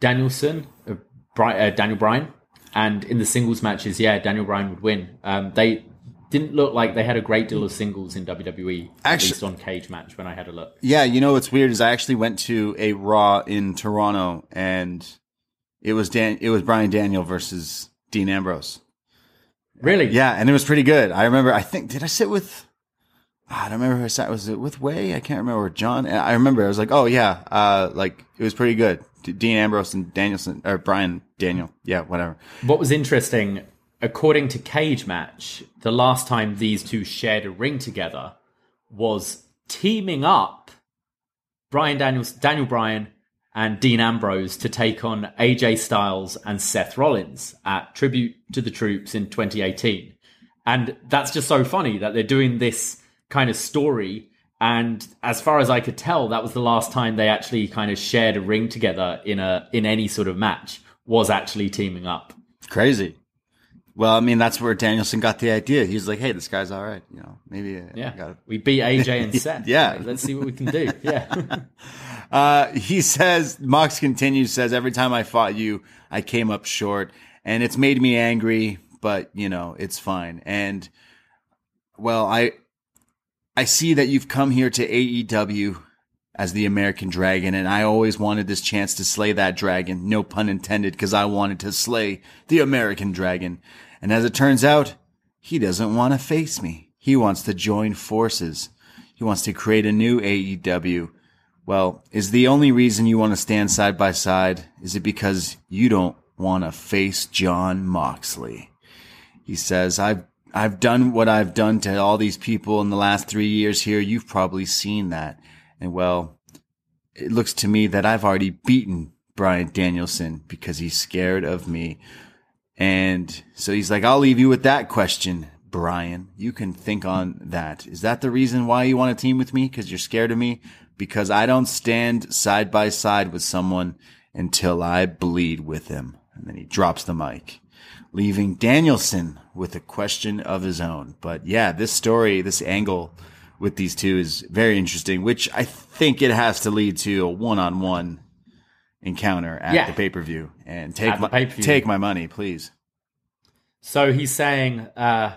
Danielson, uh, Bri- uh, Daniel Bryan, and in the singles matches, yeah, Daniel Bryan would win. Um, they didn't look like they had a great deal of singles in WWE, at least on Cage Match when I had a look. Yeah, you know what's weird is I actually went to a Raw in Toronto and it was Dan it was Brian Daniel versus Dean Ambrose. Really? Yeah, and it was pretty good. I remember I think did I sit with ah, I don't remember who I sat was it with Way? I can't remember John. And I remember I was like, "Oh yeah, uh like it was pretty good." D- Dean Ambrose and Danielson or Brian Daniel. Yeah, whatever. What was interesting, according to Cage Match, the last time these two shared a ring together was teaming up Brian Daniels, Daniel Bryan, and Dean Ambrose to take on AJ Styles and Seth Rollins at Tribute to the Troops in 2018. And that's just so funny that they're doing this kind of story. And as far as I could tell, that was the last time they actually kind of shared a ring together in a in any sort of match. Was actually teaming up. Crazy. Well, I mean, that's where Danielson got the idea. He was like, "Hey, this guy's all right. You know, maybe Yeah, we beat AJ and Seth. Yeah. let's see what we can do. Yeah, Uh, he says, Mox continues, says, every time I fought you, I came up short and it's made me angry, but you know, it's fine. And well, I, I see that you've come here to AEW as the American Dragon, and I always wanted this chance to slay that dragon. No pun intended, because I wanted to slay the American Dragon. And as it turns out, he doesn't want to face me. He wants to join forces. He wants to create a new AEW. Well, is the only reason you want to stand side by side is it because you don't want to face John Moxley? He says, I've, I've done what I've done to all these people in the last three years here. You've probably seen that. And well, it looks to me that I've already beaten Brian Danielson because he's scared of me. And so he's like, I'll leave you with that question, Brian. You can think on that. Is that the reason why you want to team with me? Because you're scared of me? Because I don't stand side by side with someone until I bleed with him. And then he drops the mic, leaving Danielson with a question of his own. But yeah, this story, this angle with these two is very interesting, which I think it has to lead to a one on one encounter at Yeah. the pay per view. And take my, take my money, please. So he's saying uh,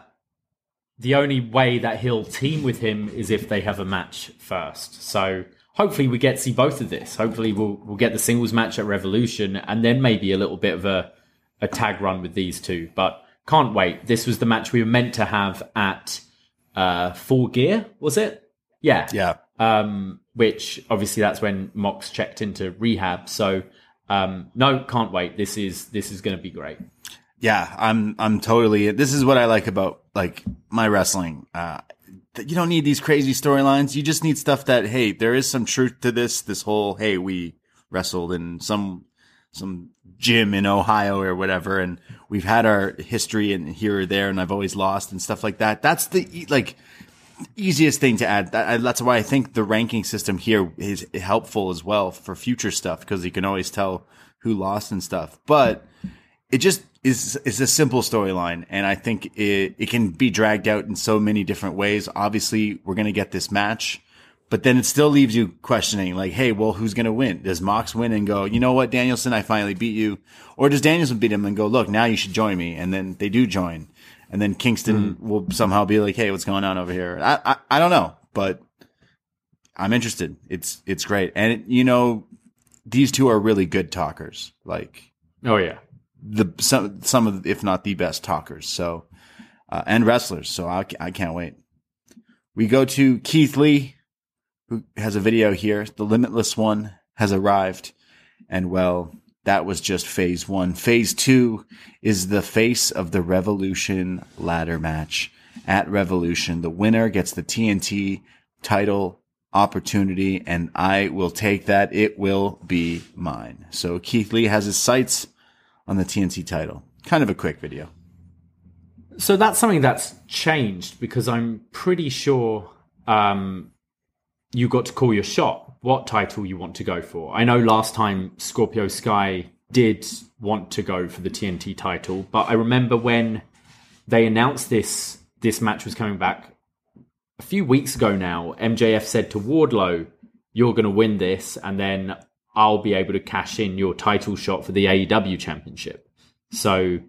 the only way that he'll team with him is if they have a match first. So hopefully we get to see both of this. Hopefully we'll we'll get the singles match at Revolution and then maybe a little bit of a a tag run with these two. But can't wait. This was the match we were meant to have at uh, Full Gear, was it? Yeah. Yeah. um, which obviously that's when Mox checked into rehab. So um, no, can't wait. This is this is going to be great. Yeah, I'm I'm totally this is what I like about like my wrestling. Uh you don't need these crazy storylines. You just need stuff that hey, there is some truth to this this whole hey, we wrestled in some some gym in Ohio or whatever and we've had our history and here or there and I've always lost and stuff like that. That's the like easiest thing to add. That, that's why I think the ranking system here is helpful as well for future stuff because you can always tell who lost and stuff. But it just is is a simple storyline, and I think it it can be dragged out in so many different ways. Obviously, we're gonna get this match, but then it still leaves you questioning, like, hey, well, who's gonna win? Does Mox win and go, you know what, Danielson, I finally beat you, or does Danielson beat him and go, look, now you should join me, and then they do join, and then Kingston mm-hmm. will somehow be like, hey, what's going on over here? I I, I don't know, but I'm interested. It's it's great, and you know, these two are really good talkers, like Oh yeah. The some some of if not the best talkers. So uh, and wrestlers. So I I can't wait. We go to Keith Lee, who has a video here. The Limitless one has arrived, and well, that was just phase one. Phase two is the face of the Revolution ladder match at Revolution. The winner gets the TNT title opportunity, and I will take that. It will be mine. So Keith Lee has his sights on the TNT title. Kind of a quick video. So that's something that's changed because I'm pretty sure um, you got to call your shot. What title you want to go for? I know last time Scorpio Sky did want to go for the TNT title, but I remember when they announced this this match was coming back a few weeks ago now. MJF said to Wardlow, "You're going to win this, and then I'll be able to cash in your title shot for the AEW championship." So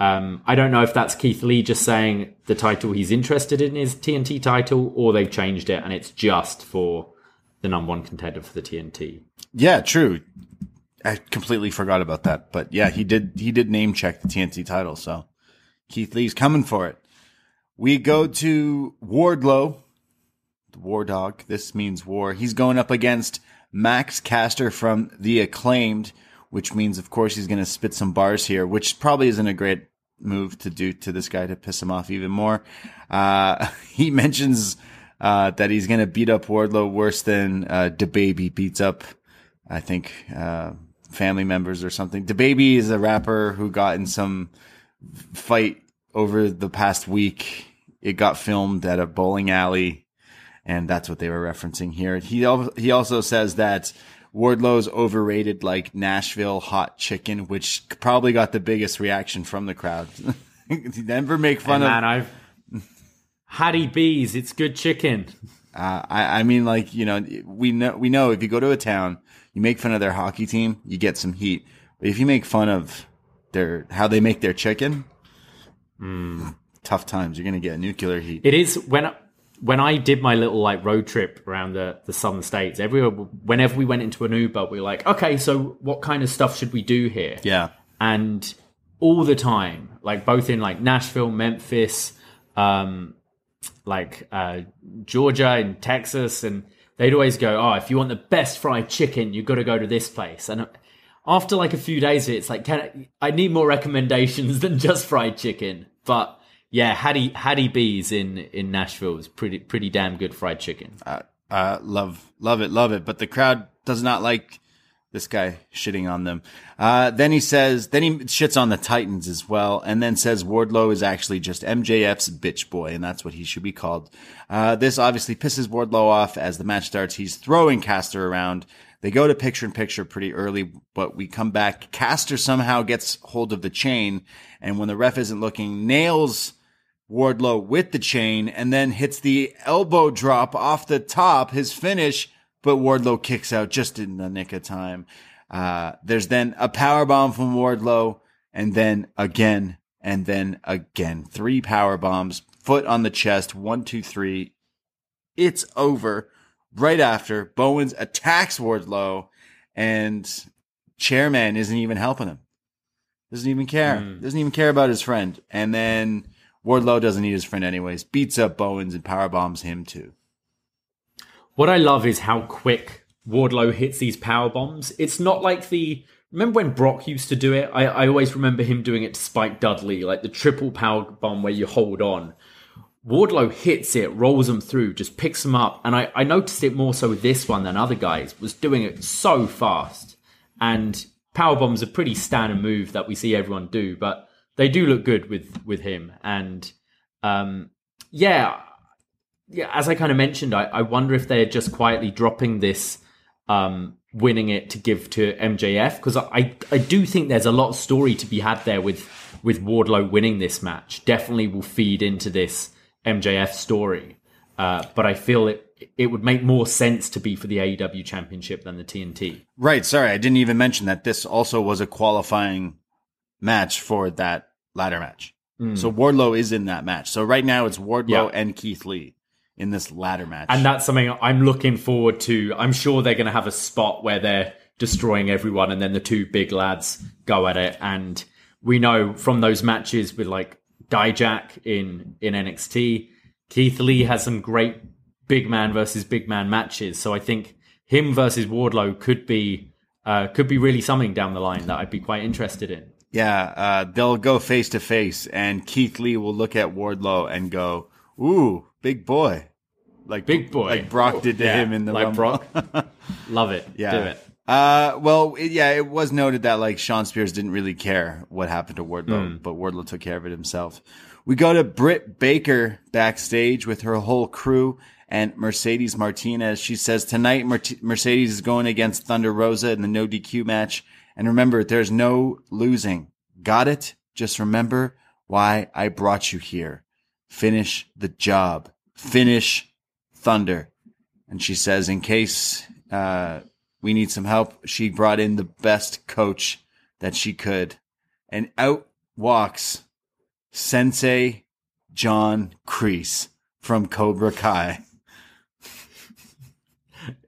um, I don't know if that's Keith Lee just saying the title he's interested in is TNT title, or they've changed it and it's just for the number one contender for the TNT. Yeah, true. I completely forgot about that. But yeah, he did he did name check the TNT title, so Keith Lee's coming for it. We go to Wardlow, the War Dog. This means war. He's going up against Max Caster from the Acclaimed, which means of course he's going to spit some bars here, which probably isn't a great move to do to this guy to piss him off even more. Uh, he mentions uh, that he's going to beat up Wardlow worse than uh, DaBaby beats up, I think, uh, family members or something. DaBaby is a rapper who got in some fight over the past week. It got filmed at a bowling alley, and that's what they were referencing here. He al- he also says that Wardlow's overrated like Nashville hot chicken, which probably got the biggest reaction from the crowd. Never make fun And of. man, I've Hattie B's, it's good chicken. Uh, I, I mean, like you know, we know we know if you go to a town, you make fun of their hockey team, you get some heat. But if you make fun of their how they make their chicken, tough times. You're gonna get nuclear heat. It is when when I did my little like road trip around the the southern states. Everywhere, whenever we went into an Uber, we were like, okay, so what kind of stuff should we do here? yeah, and all the time, like both in like Nashville, Memphis, um, like uh, Georgia and Texas, and they'd always go, "Oh, if you want the best fried chicken, you've got to go to this place." And after like a few days, it's like, can I, I need more recommendations than just fried chicken? But yeah, Hattie Hattie B's in in Nashville is pretty pretty damn good fried chicken. uh, uh, love love it, love it. But the crowd does not like this guy shitting on them. Uh, then he says, then he shits on the Titans as well, and then says Wardlow is actually just MJF's bitch boy, and that's what he should be called. Uh, this obviously pisses Wardlow off as the match starts. He's throwing Caster around. They go to picture in picture pretty early, but we come back. Caster somehow gets hold of the chain, and when the ref isn't looking, nails Wardlow with the chain and then hits the elbow drop off the top, his finish, but Wardlow kicks out just in the nick of time. Uh, there's then a power bomb from Wardlow and then again and then again. Three power bombs, foot on the chest, one, two, three. It's over. Right after Bowens attacks Wardlow and Chairman isn't even helping him. Doesn't even care. Mm. Doesn't even care about his friend. And then Wardlow doesn't need his friend anyways. Beats up Bowens and power bombs him too. What I love is how quick Wardlow hits these power bombs. It's not like the remember when Brock used to do it. I, I always remember him doing it to Spike Dudley, like the triple power bomb where you hold on. Wardlow hits it, rolls them through, just picks them up, and I, I noticed it more so with this one than other guys. Was doing it so fast, and power bombs are pretty standard move that we see everyone do, but they do look good with with him. And um, yeah, yeah, as I kind of mentioned, I, I wonder if they're just quietly dropping this, um, winning it to give to MJF because I I do think there's a lot of story to be had there with with Wardlow winning this match. Definitely will feed into this MJF story, uh, but I feel it it would make more sense to be for the AEW Championship than the TNT. Right. Sorry, I didn't even mention that this also was a qualifying match for that ladder match. So Wardlow is in that match. So right now it's Wardlow Yeah. and Keith Lee in this ladder match. And that's something I'm looking forward to. I'm sure they're going to have a spot where they're destroying everyone, and then the two big lads go at it. And we know from those matches with like Dijak in in NXT, Keith Lee has some great big man versus big man matches. So I think him versus Wardlow could be uh, could be really something down the line that I'd be quite interested in. Yeah, uh, they'll go face to face, and Keith Lee will look at Wardlow and go, "Ooh, big boy." Like Big boy. like Brock did to Yeah, him in the like Rumble. Brock. Love it. Yeah. Do it. Uh, well, it, yeah, it was noted that like Shawn Spears didn't really care what happened to Wardlow, but Wardlow took care of it himself. We go to Britt Baker backstage with her whole crew and Mercedes Martinez. She says tonight Mart- Mercedes is going against Thunder Rosa in the no DQ match. And remember, there's no losing. Got it? Just remember why I brought you here. Finish the job. Finish Thunder. And she says, in case uh, we need some help, she brought in the best coach that she could. And out walks Sensei John Kreese from Cobra Kai.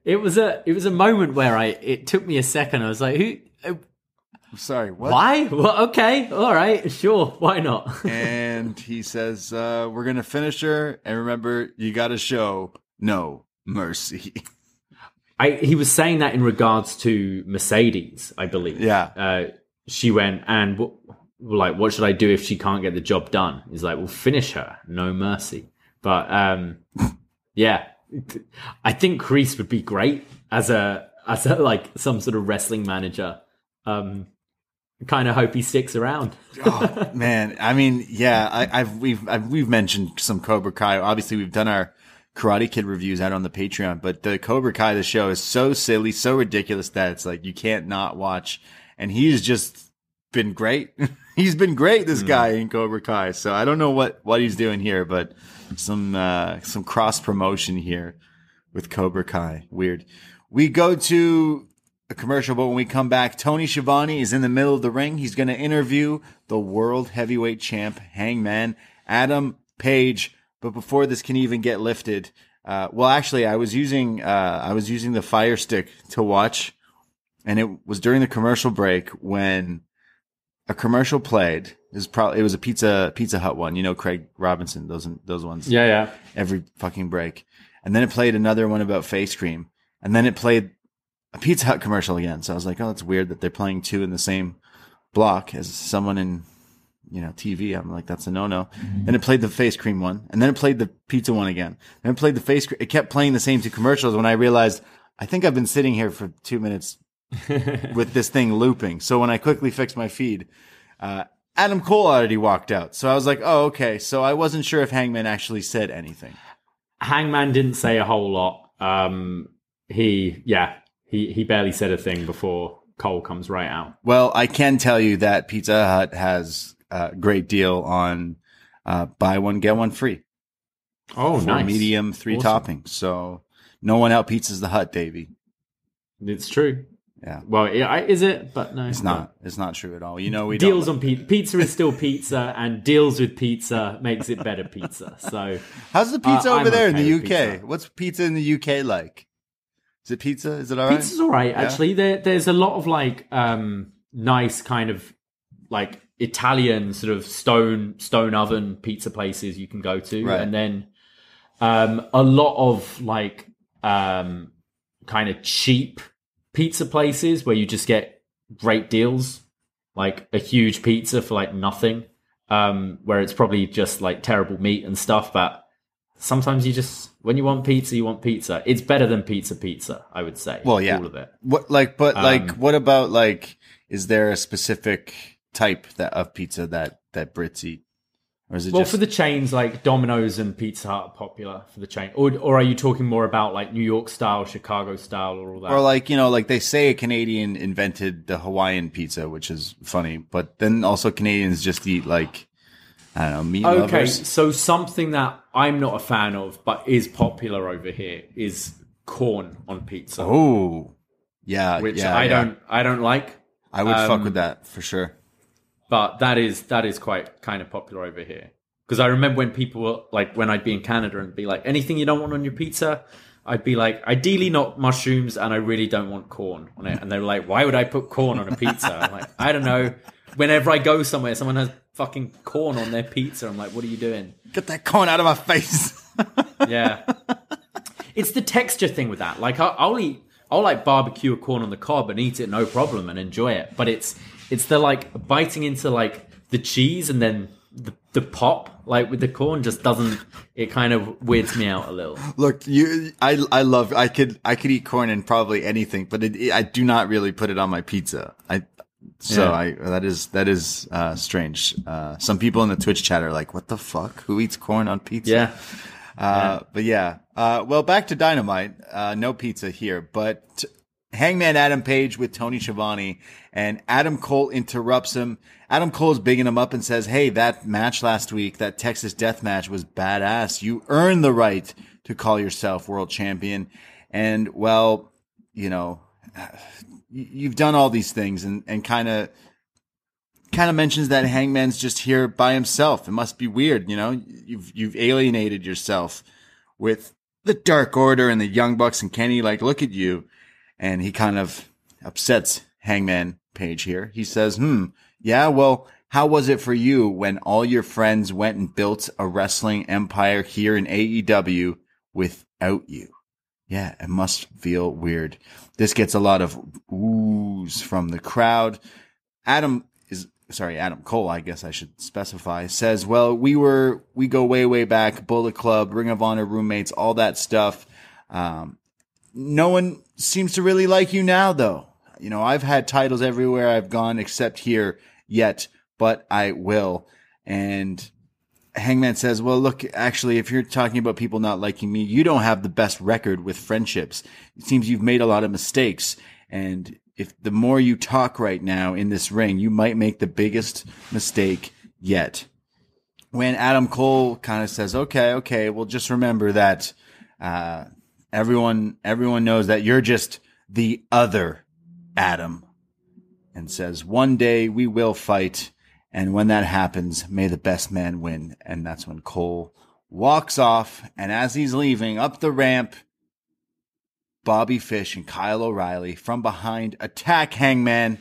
It was a it was a moment where I it took me a second. I was like, who? I'm sorry, what? Why? Well, okay, all right, sure, why not? and he says, uh, we're going to finish her. And remember, you got to show no mercy. I he was saying that in regards to Mercedes, I believe. Yeah. Uh, she went and what, like, what should I do if she can't get the job done? He's like, well, finish her, no mercy. But um, yeah, I think Kreese would be great as a as a like some sort of wrestling manager. Um, kind of hope he sticks around. oh, man. I mean, yeah, I, I've, we've, I've, we've mentioned some Cobra Kai. Obviously, we've done our Karate Kid reviews out on the Patreon, but the Cobra Kai, the show is so silly, so ridiculous that it's like, you can't not watch. And he's just been great. he's been great, this guy in Cobra Kai. So I don't know what, what he's doing here, but some, uh, some cross promotion here with Cobra Kai. Weird. We go to a commercial, but when we come back, Tony Schiavone is in the middle of the ring. He's going to interview the world heavyweight champ, Hangman Adam Page. But before this can even get lifted, uh, well, actually, I was using uh, I was using the Fire Stick to watch, and it was during the commercial break when a commercial played. It was probably it was a pizza Pizza Hut one, you know, Craig Robinson, those those ones Yeah, yeah. every fucking break. And then it played another one about face cream. And then it played a Pizza Hut commercial again. So I was like, oh, that's weird that they're playing two in the same block as someone in, you know, TV. I'm like, that's a no no. Then it played the face cream one. And then it played the pizza one again. Then it played the face cream. It kept playing the same two commercials when I realized I think I've been sitting here for two minutes with this thing looping. So when I quickly fixed my feed, uh, Adam Cole already walked out. So I was like, oh, okay. So I wasn't sure if Hangman actually said anything. Hangman didn't say a whole lot. Um, he, yeah, he he barely said a thing before Cole comes right out. Well, I can tell you that Pizza Hut has a great deal on uh, buy one get one free Oh, nice. medium three Awesome. toppings. So no one out pizzas the hut, Davie. It's true. Yeah, Well, yeah, I- is it? But no, it's not. It's not true at all. You know we Deals don't. on pizza. Pizza is still pizza, and deals with pizza makes it better pizza. So How's the pizza Uh, over I'm there in the UK? pizza. What's pizza in the UK like? Is it pizza? Is it all right? pizza's all right. Actually, there, there's a lot of like um, nice kind of like Italian sort of stone stone oven pizza places you can go to, Right. and then um, a lot of like um, kind of cheap pizza places where you just get great deals, like a huge pizza for like nothing, um, where it's probably just like terrible meat and stuff, but sometimes you just when you want pizza, you want pizza. It's better than pizza pizza, I would say. Well, yeah. all of it. What like, but like, Um, what about like? Is there a specific type that of pizza that that Brits eat, or is it Well, just for the chains like Domino's and Pizza Hut are popular for the chain, or or are you talking more about like New York style, Chicago style, or all that? or like you know like they say a Canadian invented the Hawaiian pizza, which is funny, but then also Canadians just eat like I don't know meat okay, lovers. so something that I'm not a fan of, but is popular over here, is corn on pizza, Oh, yeah, which yeah, I yeah. don't I don't like. I would fuck um, with that for sure. but that is that is quite kind of popular over here because I remember when people were like when I'd be in Canada and be like anything you don't want on your pizza I'd be like ideally not mushrooms and I really don't want corn on it and they were like why would I put corn on a pizza I'm like I don't know whenever I go somewhere someone has fucking corn on their pizza. I'm like what are you doing? Get that corn out of my face. yeah. It's the texture thing with that. Like I'll eat I'll like barbecue a corn on the cob and eat it no problem and enjoy it. But it's it's the like biting into like the cheese and then the, the pop like with the corn just doesn't it kind of weirds me out a little. Look, you, I, I love, I could, I could eat corn in probably anything, but it, I do not really put it on my pizza. I, so Yeah. I, that is, that is, uh, strange. Uh, some people in the Twitch chat are like, what the fuck? Who eats corn on pizza? yeah Uh, but yeah. Uh, well, back to Dynamite. Uh, no pizza here, but Hangman Adam Page with Tony Schiavone and Adam Cole interrupts him. Adam Cole's bigging him up and says, Hey, that match last week, that Texas death match was badass. You earned the right to call yourself world champion. And well, you know, you've done all these things and, and kind of, kind of mentions that Hangman's just here by himself. It must be weird, you know. You've you've alienated yourself with the Dark Order and the Young Bucks and Kenny. Like, look at you, and he kind of upsets Hangman Page here. He says, "Hmm, yeah, well." How was it for you when all your friends went and built a wrestling empire here in AEW without you? Yeah, it must feel weird. This gets a lot of oohs from the crowd. Adam is sorry, Adam Cole, I guess I should specify, says, well, we were, we go way, way back, Bullet Club, Ring of Honor roommates, all that stuff. Um, no one seems to really like you now, though. You know, I've had titles everywhere I've gone except here yet, but I will. And Hangman says, well, look, actually, if you're talking about people not liking me, you don't have the best record with friendships. It seems you've made a lot of mistakes. And if the more you talk right now in this ring, you might make the biggest mistake yet. When Adam Cole kind of says, okay, okay, well, just remember that, uh, everyone, everyone knows that you're just the other Adam and says, one day we will fight. And when that happens, may the best man win. And that's when Cole walks off. And as he's leaving up the ramp, Bobby Fish and Kyle O'Reilly from behind attack Hangman.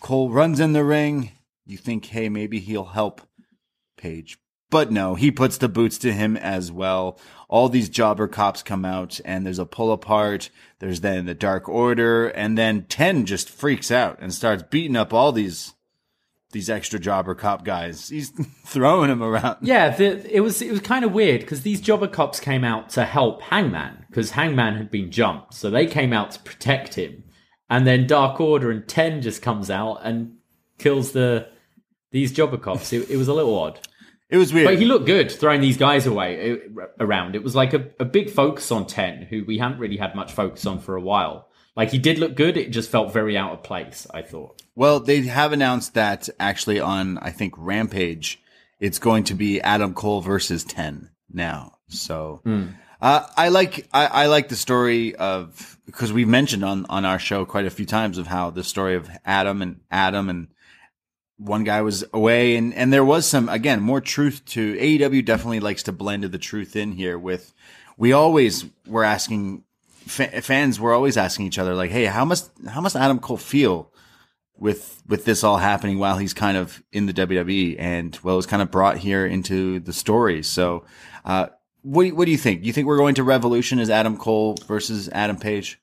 Cole runs in the ring. You think, hey, maybe he'll help Page. But no, he puts the boots to him as well. All these jobber cops come out and there's a pull apart. There's then the Dark Order and then 10 just freaks out and starts beating up all these these extra jobber cop guys. He's throwing them around. Yeah, the, it was it was kind of weird because these jobber cops came out to help Hangman because Hangman had been jumped, so they came out to protect him, and then Dark Order and Ten just comes out and kills the these jobber cops. It, it was a little odd, It was weird. but he looked good throwing these guys away uh, around. It was like a, a big focus on Ten, who we haven't really had much focus on for a while. Like he did look good, it just felt very out of place. I thought. Well, they have announced that actually on I think Rampage, it's going to be Adam Cole versus Ten now. So uh, I like I, I like the story of because we've mentioned on on our show quite a few times of how the story of Adam and Adam and one guy was away and and there was some again more truth to AEW definitely likes to blend the truth in here with we always were asking fa- fans were always asking each other like hey how must how must Adam Cole feel with with this all happening while he's kind of in the WWE and well it's kind of brought here into the story so uh what what do you think? You think we're going to Revolution as Adam Cole versus Adam Page?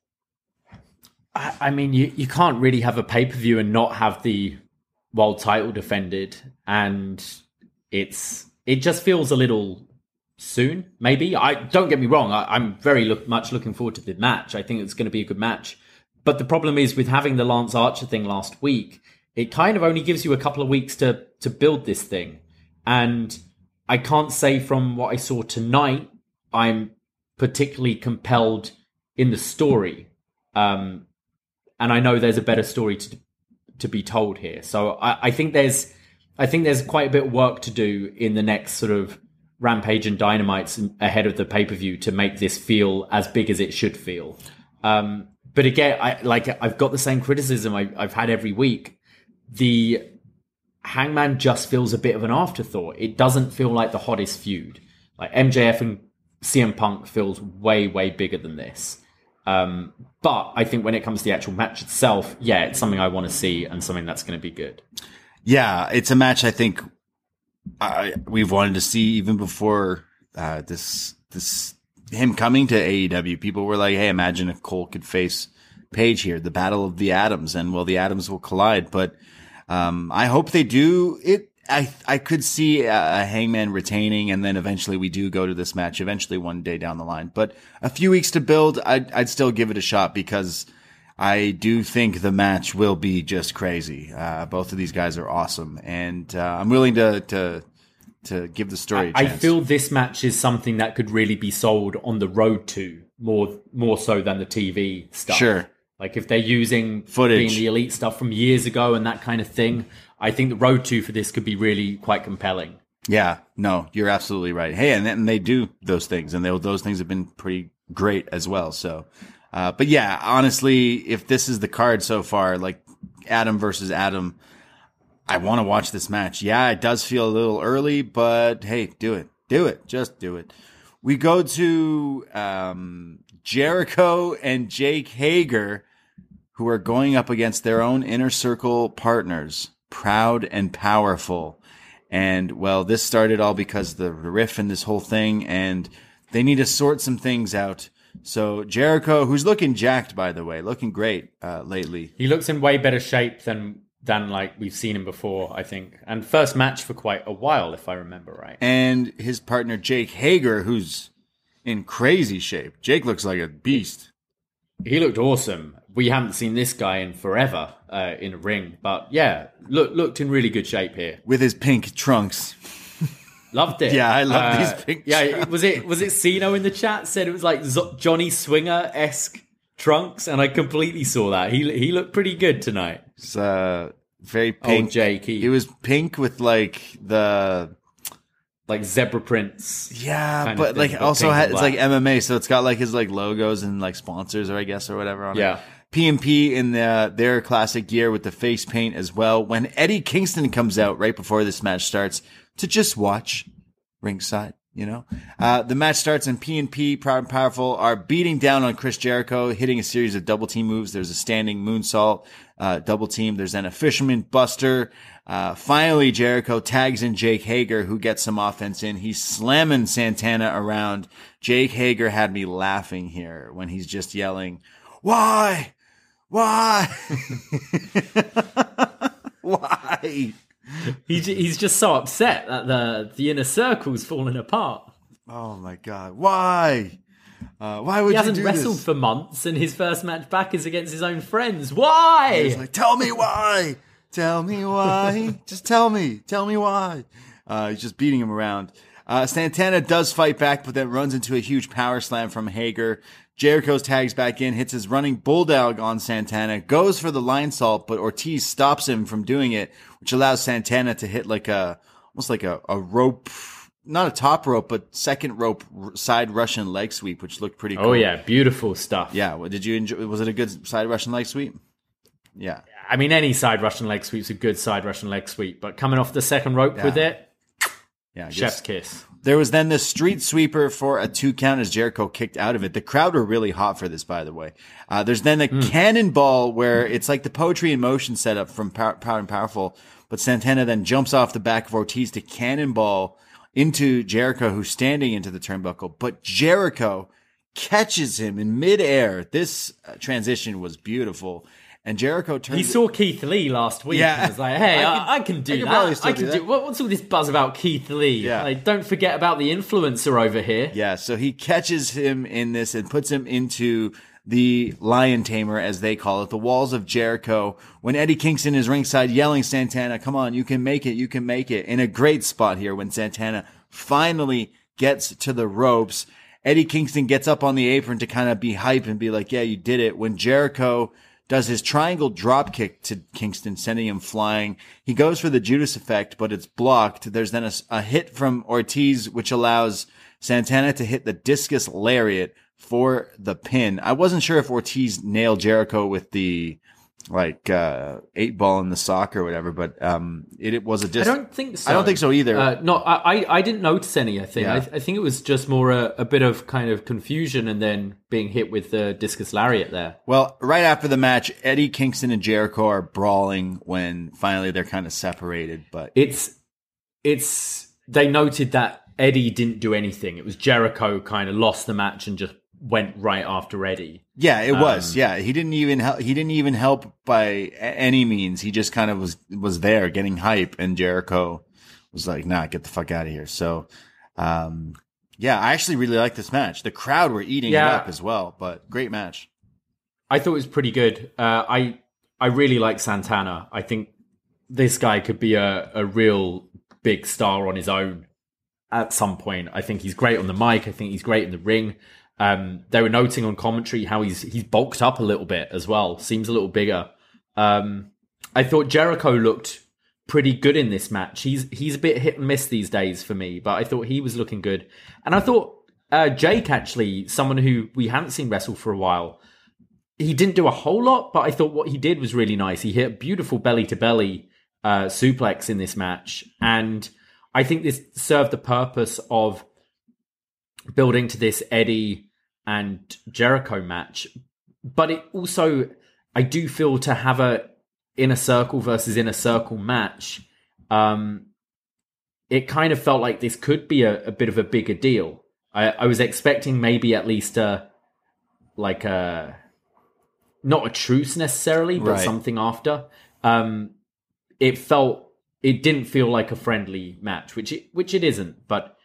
I, I mean, you, you can't really have a pay per view and not have the world title defended, and it's it just feels a little soon. Maybe I don't get me wrong. I, I'm very look, much looking forward to the match. I think it's going to be a good match. But the problem is with having the Lance Archer thing last week, it kind of only gives you a couple of weeks to to build this thing, and I can't say from what I saw tonight, I'm particularly compelled in the story. Um, and I know there's a better story to to be told here. So I, I think there's I think there's quite a bit of work to do in the next sort of Rampage and Dynamites ahead of the pay per view to make this feel as big as it should feel. Um, but again, I like I've got the same criticism I, I've had every week. The Hangman just feels a bit of an afterthought. It doesn't feel like the hottest feud. Like MJF and CM Punk feels way way bigger than this. Um, but I think when it comes to the actual match itself, yeah, it's something I want to see and something that's going to be good. Yeah, it's a match I think I, we've wanted to see even before uh, this this him coming to AEW. People were like, "Hey, imagine if Cole could face Page here, the battle of the atoms, and well, the atoms will collide." But um, I hope they do it. I I could see a, a Hangman retaining, and then eventually we do go to this match. Eventually, one day down the line, but a few weeks to build, I'd I'd still give it a shot because. I do think the match will be just crazy. Uh, both of these guys are awesome, and uh, I'm willing to to to give the story. I chance. feel this match is something that could really be sold on the road to more more so than the TV stuff. Sure. Like if they're using Footage. being the elite stuff from years ago and that kind of thing, I think the road to for this could be really quite compelling. Yeah, no, you're absolutely right. Hey, and, and they do those things, and they, those things have been pretty great as well. So, uh, but yeah, honestly, if this is the card so far, like Adam versus Adam, I want to watch this match. Yeah, it does feel a little early, but hey, do it, do it, just do it. We go to um, Jericho and Jake Hager, who are going up against their own inner circle partners, proud and powerful. And well, this started all because of the riff and this whole thing, and they need to sort some things out. So Jericho, who's looking jacked, by the way, looking great uh, lately. He looks in way better shape than than like we've seen him before, I think. And first match for quite a while, if I remember right. and his partner Jake Hager, who's in crazy shape. Jake looks like a beast. He looked awesome. We haven't seen this guy in forever uh, in a ring, but yeah, look looked in really good shape here. with his pink trunks. Loved it. Uh, Yeah, I love these pink Yeah, was it was it Siino in the chat said it was like Z- Johnny Swinger esque trunks, and I completely saw that. He he looked pretty good tonight. It's uh, very pink. Jake, he- It was pink with like the Like zebra prints. yeah, but like but also pink it's like. MMA, so it's got like his like logos and like sponsors or I guess or whatever on Yeah. it. PNP in the, their classic gear with the face paint as well. When Eddie Kingston comes out right before this match starts to just watch ringside, you know, uh, the match starts and PNP, Proud and Powerful, are beating down on Chris Jericho, hitting a series of double team moves. There's a standing moonsault, uh, double team. There's then a fisherman buster. Uh, finally, Jericho tags in Jake Hager, who gets some offense in. He's slamming Santana around. Jake Hager had me laughing here when he's just yelling, why? Why? Why? He, j- he's just so upset that the the inner circle's fallen apart. Oh my god! Why? Uh, why would He hasn't you do wrestled this? for months, and his first match back is against his own friends. Why? He's like, tell me why. Tell me why. just tell me. Tell me why. Uh, he's just beating him around. Uh, Santana does fight back, but then runs into a huge power slam from Hager. Jericho's tags back in, hits his running bulldog on Santana, goes for the Lionsault, but Ortiz stops him from doing it, which allows Santana to hit like a, almost like a, a rope, not a top rope, but second rope side Russian leg sweep, which looked pretty oh, cool. Oh yeah, beautiful stuff. Yeah. Well, did you enjoy, was it a good side Russian leg sweep? Yeah. I mean, any side Russian leg sweep's a good side Russian leg sweep, but coming off the second rope with it, Yeah. Chef's kiss. There was then the street sweeper for a two count as Jericho kicked out of it. The crowd were really hot for this, by the way. Uh, there's then the cannonball where it's like the poetry in motion setup from Power, Power and Powerful, but Santana then jumps off the back of Ortiz to cannonball into Jericho, who's standing into the turnbuckle, but Jericho catches him in midair. This uh, transition was beautiful. And Jericho turns. He saw Keith Lee last week Yeah. and was like, "Hey, I can- I can do I can that. I can do do. that." What, what's all this buzz about Keith Lee? Yeah. Like, don't forget about the influencer over here. Yeah, so he catches him in this and puts him into the lion tamer, as they call it, the walls of Jericho. When Eddie Kingston is ringside yelling, Santana, come on, you can make it, you can make it. In a great spot here when Santana finally gets to the ropes. Eddie Kingston gets up on the apron to kind of be hype and be like, yeah, you did it. When Jericho does his triangle drop kick to Kingston, sending him flying. He goes for the Judas effect, but it's blocked. There's then a, a hit from Ortiz, which allows Santana to hit the discus lariat for the pin. I wasn't sure if Ortiz nailed Jericho with the like uh eight ball in the sock or whatever, but um it, it was a I dis- don't think so. I don't think so either. Uh, no, I, I- I didn't notice any. I think Yeah. I, I think it was just more a, a bit of kind of confusion and then being hit with the discus lariat there. Well, right after the match, Eddie Kingston and Jericho are brawling when finally they're kind of separated, but It's it's they noted that Eddie didn't do anything. It was Jericho kind of lost the match and just went right after Eddie. Yeah, it was. Um, Yeah, he didn't even help. He didn't even help by any means. He just kind of was was there, getting hype, and Jericho was like, "Nah, get the fuck out of here." So, um, yeah, I actually really like this match. The crowd were eating it up as well, but great match. I thought it was pretty good. Uh, I I really like Santana. I think this guy could be a, a real big star on his own at some point. I think he's great on the mic. I think he's great in the ring. Um, they were noting on commentary how he's he's bulked up a little bit as well. Seems a little bigger. Um, I thought Jericho looked pretty good in this match. He's he's a bit hit and miss these days for me, but I thought he was looking good. And I thought uh, Jake actually, someone who we haven't seen wrestle for a while, he didn't do a whole lot, but I thought what he did was really nice. He hit a beautiful belly to belly uh, suplex in this match, and I think this served the purpose of building to this Eddie and Jericho match. But it also, I do feel to have a inner circle versus inner circle match. Um, it kind of felt like this could be a, a bit of a bigger deal. I, I was expecting maybe at least a like a not a truce necessarily, but Right. something after. Um, it felt it didn't feel like a friendly match, which it, which it isn't. But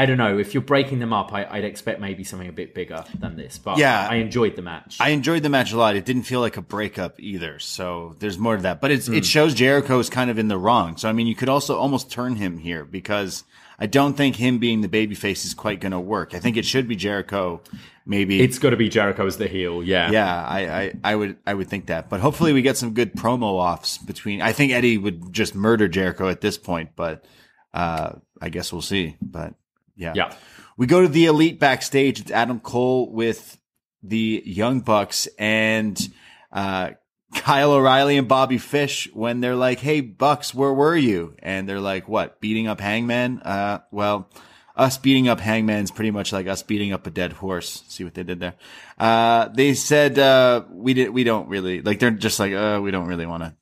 I don't know if you're breaking them up, I, I'd expect maybe something a bit bigger than this. But Yeah. I enjoyed the match. I enjoyed the match a lot. It didn't feel like a breakup either. So there's more to that. But it's, Hmm. it shows Jericho's kind of in the wrong. So, I mean, you could also almost turn him here because I don't think him being the babyface is quite going to work. I think it should be Jericho. Maybe it's got to be Jericho as the heel. Yeah, yeah, I, I, I would, I would think that. But hopefully we get some good promo offs between, I think Eddie would just murder Jericho at this point, but, uh, I guess we'll see. But yeah. yeah. We go to the elite backstage. It's Adam Cole with the Young Bucks and uh, Kyle O'Reilly and Bobby Fish when they're like, Hey, Bucks, where were you? And they're like, What, beating up Hangman? Uh, well, us beating up Hangman's pretty much like us beating up a dead horse. See what they did there? Uh, they said, uh, we did, we don't really, like, they're just like, uh, we don't really want to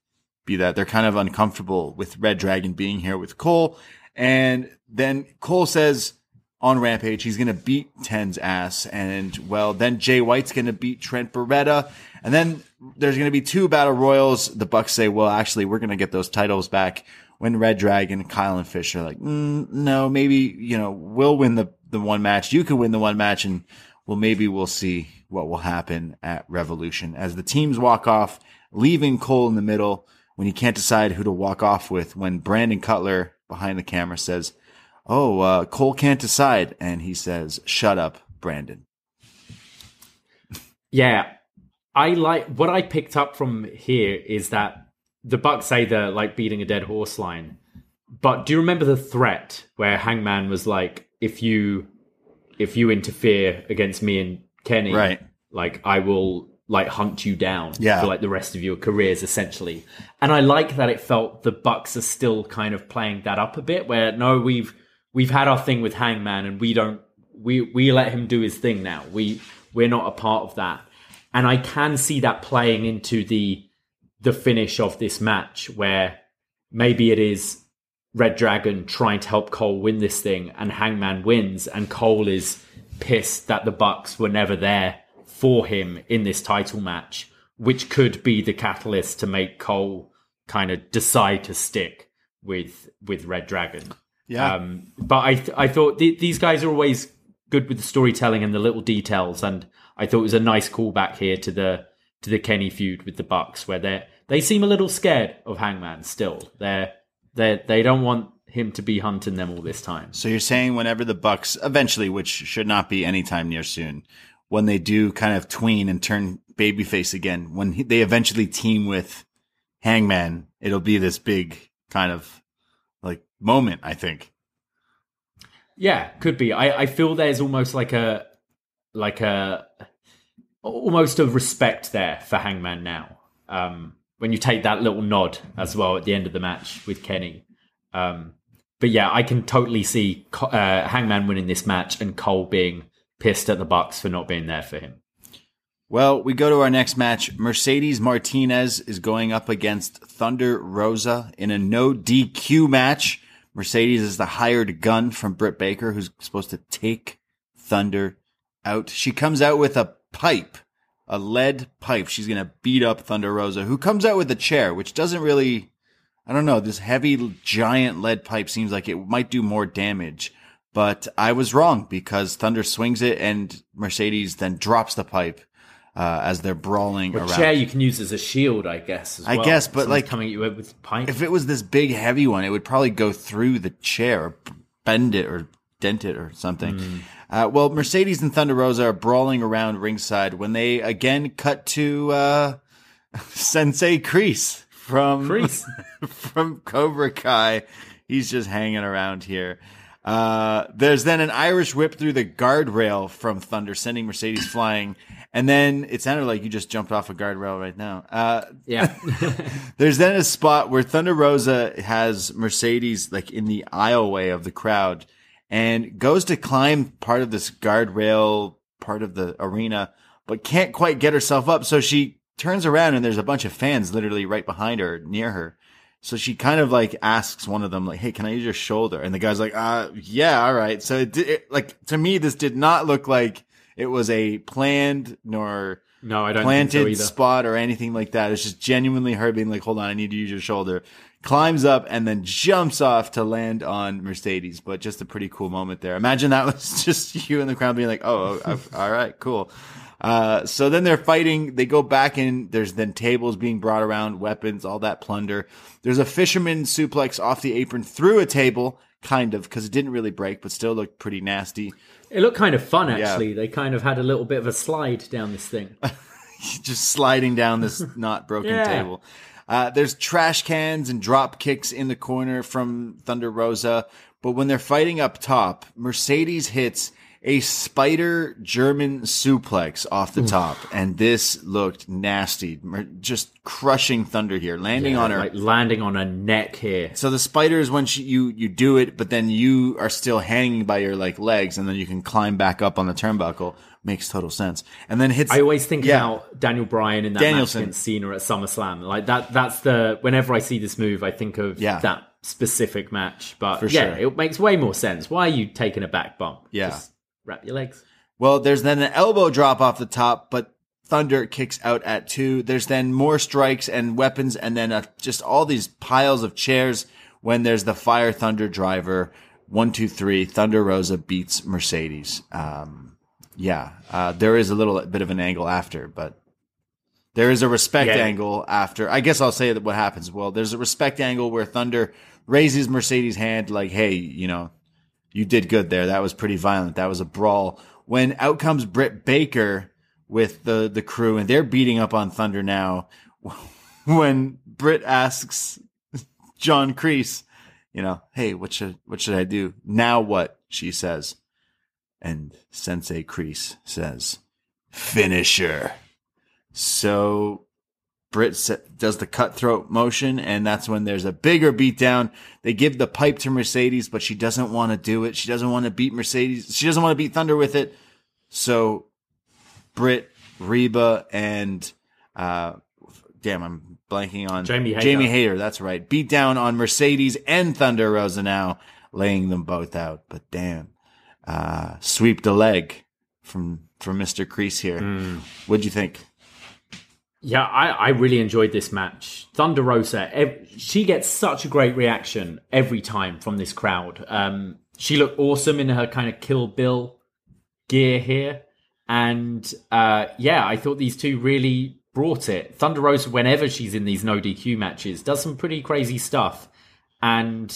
be that. They're kind of uncomfortable with Red Dragon being here with Cole. And then Cole says on Rampage, he's going to beat Ten's ass. And well, then Jay White's going to beat Trent Beretta. And then there's going to be two battle royals. The Bucks say, well, actually, we're going to get those titles back when Red Dragon, Kyle and Fish are like, mm, no, maybe, you know, we'll win the, the one match. You can win the one match and well, maybe we'll see what will happen at Revolution as the teams walk off, leaving Cole in the middle when he can't decide who to walk off with when Brandon Cutler behind the camera says, Oh, uh, Cole can't decide. And he says, shut up, Brandon. Yeah, I like what I picked up from here is that the Bucks say they're like beating a dead horse line. But do you remember the threat where Hangman was like, if you if you interfere against me and Kenny, Right. like I will like hunt you down Yeah. for like the rest of your careers essentially. And I like that it felt the Bucks are still kind of playing that up a bit where no we've we've had our thing with Hangman and we don't we we let him do his thing now. We we're not a part of that. And I can see that playing into the the finish of this match where maybe it is Red Dragon trying to help Cole win this thing and Hangman wins and Cole is pissed that the Bucks were never there for him in this title match, which could be the catalyst to make Cole kind of decide to stick with with Red Dragon. Yeah. Um, but I th- I thought th- these guys are always good with the storytelling and the little details, and I thought it was a nice callback here to the to the Kenny feud with the Bucks, where they they seem a little scared of Hangman still. They're they they don't want him to be hunting them all this time. So you're saying whenever the Bucks eventually, which should not be anytime near soon, when they do kind of tween and turn babyface again, when he, they eventually team with Hangman, it'll be this big kind of moment. I think. Yeah, could be. I, I feel there's almost like a like a almost a respect there for Hangman now. Um, when you take that little nod as well at the end of the match with Kenny. Um, but yeah, I can totally see uh, Hangman winning this match and Cole being pissed at the Bucks for not being there for him. Well, we go to our next match. Mercedes Martinez is going up against Thunder Rosa in a no DQ match. Mercedes is the hired gun from Britt Baker, who's supposed to take Thunder out. She comes out with a pipe, a lead pipe. She's going to beat up Thunder Rosa, who comes out with a chair, which doesn't really, I don't know, this heavy giant lead pipe seems like it might do more damage. But I was wrong because Thunder swings it and Mercedes then drops the pipe uh, as they're brawling A around. chair you can use as a shield, I guess. As I well. guess, but, Someone's like, coming at you with pipe. if it was this big heavy one, it would probably go through the chair or bend it or dent it or something. Hmm. Uh, well, Mercedes and Thunder Rosa are brawling around ringside when they again cut to uh, Sensei Kreese from Kreese. from Cobra Kai. He's just hanging around here. Uh, there's then an Irish whip through the guardrail from Thunder, sending Mercedes flying. And then it sounded like you just jumped off a guardrail right now. Uh, yeah. there's then a spot where Thunder Rosa has Mercedes like in the aisleway of the crowd and goes to climb part of this guardrail part of the arena, but can't quite get herself up. So she turns around and there's a bunch of fans literally right behind her, near her. So she kind of like asks one of them, like, "Hey, can I use your shoulder?" And the guy's like, "Uh, yeah, all right." So it, di- it like to me, this did not look like it was a planned nor no, I don't planted so spot or anything like that. It's just genuinely her being like, hold on, I need to use your shoulder. Climbs up and then jumps off to land on Mercedes. But just a pretty cool moment there. Imagine that was just you in the crowd being like, oh, oh, all right, cool. Uh, so then they're fighting. They go back in. There's then tables being brought around, weapons, all that plunder. There's a fisherman suplex off the apron through a table, kind of, because it didn't really break, but still looked pretty nasty. It looked kind of fun, actually. They kind of had a little bit of a slide down this thing. just sliding down this not broken Yeah. table. Uh, there's trash cans and drop kicks in the corner from Thunder Rosa. But when they're fighting up top, Mercedes hits a spider German suplex off the top. And this looked nasty. Just crushing Thunder here, landing on her. Like landing on her neck here. So the spider is when she, you you do it, but then you are still hanging by your like legs, and then you can climb back up on the turnbuckle. Makes total sense. And then hits. I always think Yeah. about Daniel Bryan in that Danielson. match against Cena at SummerSlam. Like that. That's the. Whenever I see this move, I think of Yeah. that specific match. But For yeah, sure. it makes way more sense. Why are you taking a back bump? Yeah. Just wrap your legs. Well, there's then an elbow drop off the top, but Thunder kicks out at two. There's then more strikes and weapons, and then uh, just all these piles of chairs. When there's the Fire Thunder driver, one, two, three. Thunder Rosa beats Mercedes. Um, yeah, uh, there is a little bit of an angle after, but there is a respect Yeah. angle after. I guess I'll say that what happens. Well, there's a respect angle where Thunder raises Mercedes' hand, like, "Hey, you know, you did good there. That was pretty violent. That was a brawl." When out comes Britt Baker with the the crew, and they're beating up on Thunder now. When Britt asks John Kreese, you know, hey, what should what should I do now? What she says, and Sensei Kreese says, finisher. So Britt does the cutthroat motion, and that's when there's a bigger beatdown. They give the pipe to Mercedes, but she doesn't want to do it. She doesn't want to beat Mercedes. She doesn't want to beat Thunder with it. So Britt, Reba, and uh, damn, I'm blanking on Jamie Hayter. Jamie Hayter. That's right. Beat down on Mercedes and Thunder Rosa now, laying them both out. But damn, uh, sweep the leg from from Mister Kreese here. Hmm. What'd you think? Yeah, I, I really enjoyed this match. Thunder Rosa, ev- she gets such a great reaction every time from this crowd. Um, she looked awesome in her kind of Kill Bill gear here. And uh, yeah, I thought these two really brought it. Thunder Rosa, whenever she's in these no DQ matches, does some pretty crazy stuff. And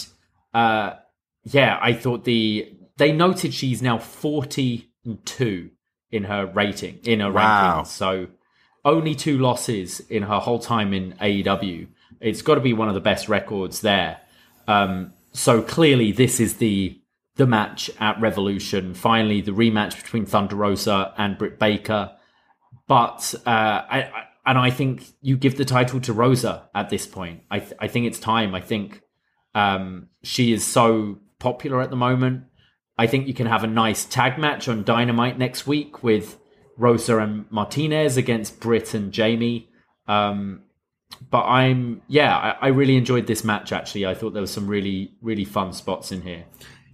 uh, yeah, I thought the they noted she's now 42 in her rating in her Wow. rankings. So only two losses in her whole time in AEW. It's got to be one of the best records there. Um, so clearly, this is the the match at Revolution. Finally, the rematch between Thunder Rosa and Britt Baker. But uh, I, I and I think you give the title to Rosa at this point. I th- I think it's time. I think um, she is so popular at the moment. I think you can have a nice tag match on Dynamite next week with Rosa and Martinez against Britt and Jamie. Um, but I'm yeah, I, I really enjoyed this match. Actually, I thought there was some really really fun spots in here.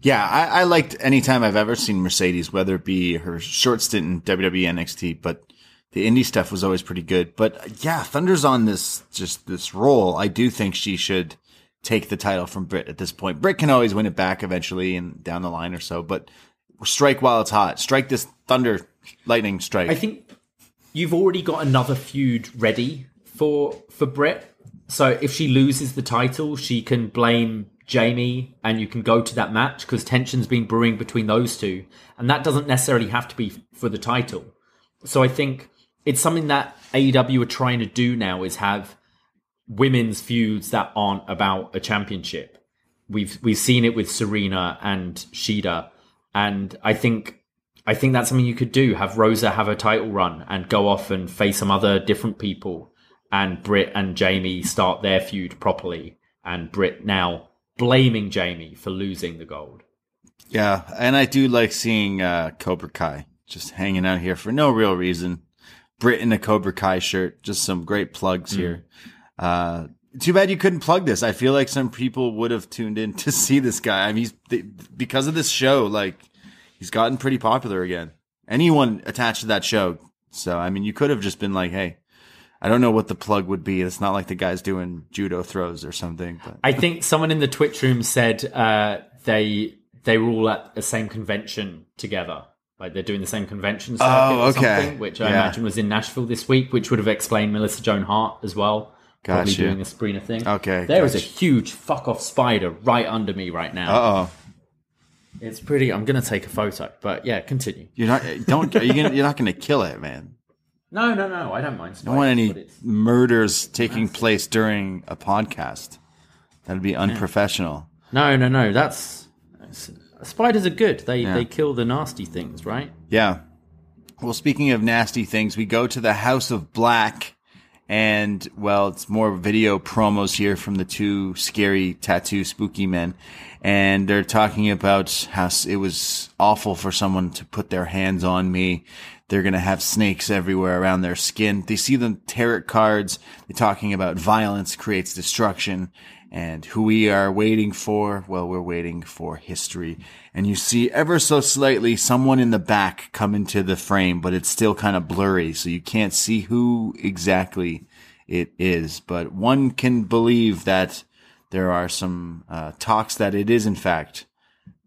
Yeah, I, I liked any time I've ever seen Mercedes, whether it be her short stint in WWE NXT, but the indie stuff was always pretty good. But yeah, Thunder's on this just this role. I do think she should take the title from Britt at this point. Britt can always win it back eventually and down the line or so, but strike while it's hot. Strike this Thunder lightning strike. I think you've already got another feud ready for for Britt. So if she loses the title, she can blame Jamie, and you can go to that match because tension's been brewing between those two, and that doesn't necessarily have to be for the title. So I think it's something that AEW are trying to do now is have women's feuds that aren't about a championship. We've we've seen it with Serena and Shida, and I think I think that's something you could do. Have Rosa have a title run and go off and face some other different people, and Britt and Jamie start their feud properly, and Britt now blaming Jamie for losing the gold. Yeah, and I do like seeing uh, Cobra Kai just hanging out here for no real reason. Brit in a Cobra Kai shirt, just some great plugs here. Uh, too bad you couldn't plug this. I feel like some people would have tuned in to see this guy. I mean, he's th- because of this show, like he's gotten pretty popular again. Anyone attached to that show. So, I mean, you could have just been like, Hey, I don't know what the plug would be. It's not like the guy's doing judo throws or something, but I think someone in the Twitch room said uh, they they were all at the same convention together. Like they're doing the same convention circuit Oh, or okay. something, which I Yeah. imagine was in Nashville this week, which would have explained Melissa Joan Hart as well. Probably Gotcha. doing a Sabrina thing. Okay, There is a huge fuck off spider right under me right now. uh oh. It's pretty. I'm gonna take a photo, but yeah, continue. You're not, don't, are you gonna, you're not going to kill it, man. No, no, no. I don't mind. I don't want any murders taking place during a podcast. That'd be unprofessional. No, no, no. That's, that's spiders are good. They Yeah. they kill the nasty things, right? Yeah. Well, speaking of nasty things, we go to the House of Black, and well, it's more video promos here from the two scary tattoo spooky men, and they're talking about how it was awful for someone to put their hands on me. They're gonna have snakes everywhere around their skin. They see the tarot cards. They're talking about violence creates destruction. And who we are waiting for? Well, we're waiting for history. And you see ever so slightly someone in the back come into the frame, but it's still kind of blurry. So you can't see who exactly it is. But one can believe that there are some uh, talks that it is, in fact,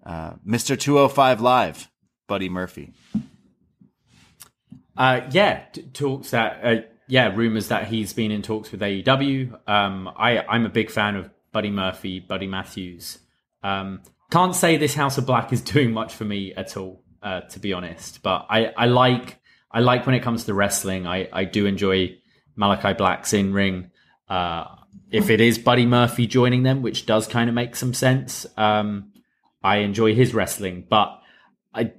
uh, Mr. 205 Live, Buddy Murphy. Uh, yeah, talks that. Yeah, rumors that he's been in talks with AEW. Um, I I'm a big fan of Buddy Murphy, Buddy Matthews. Um, can't say this House of Black is doing much for me at all, uh, to be honest. But I I like I like when it comes to wrestling. I I do enjoy Malachi Black's in ring. Uh, if it is Buddy Murphy joining them, which does kind of make some sense, um, I enjoy his wrestling. But I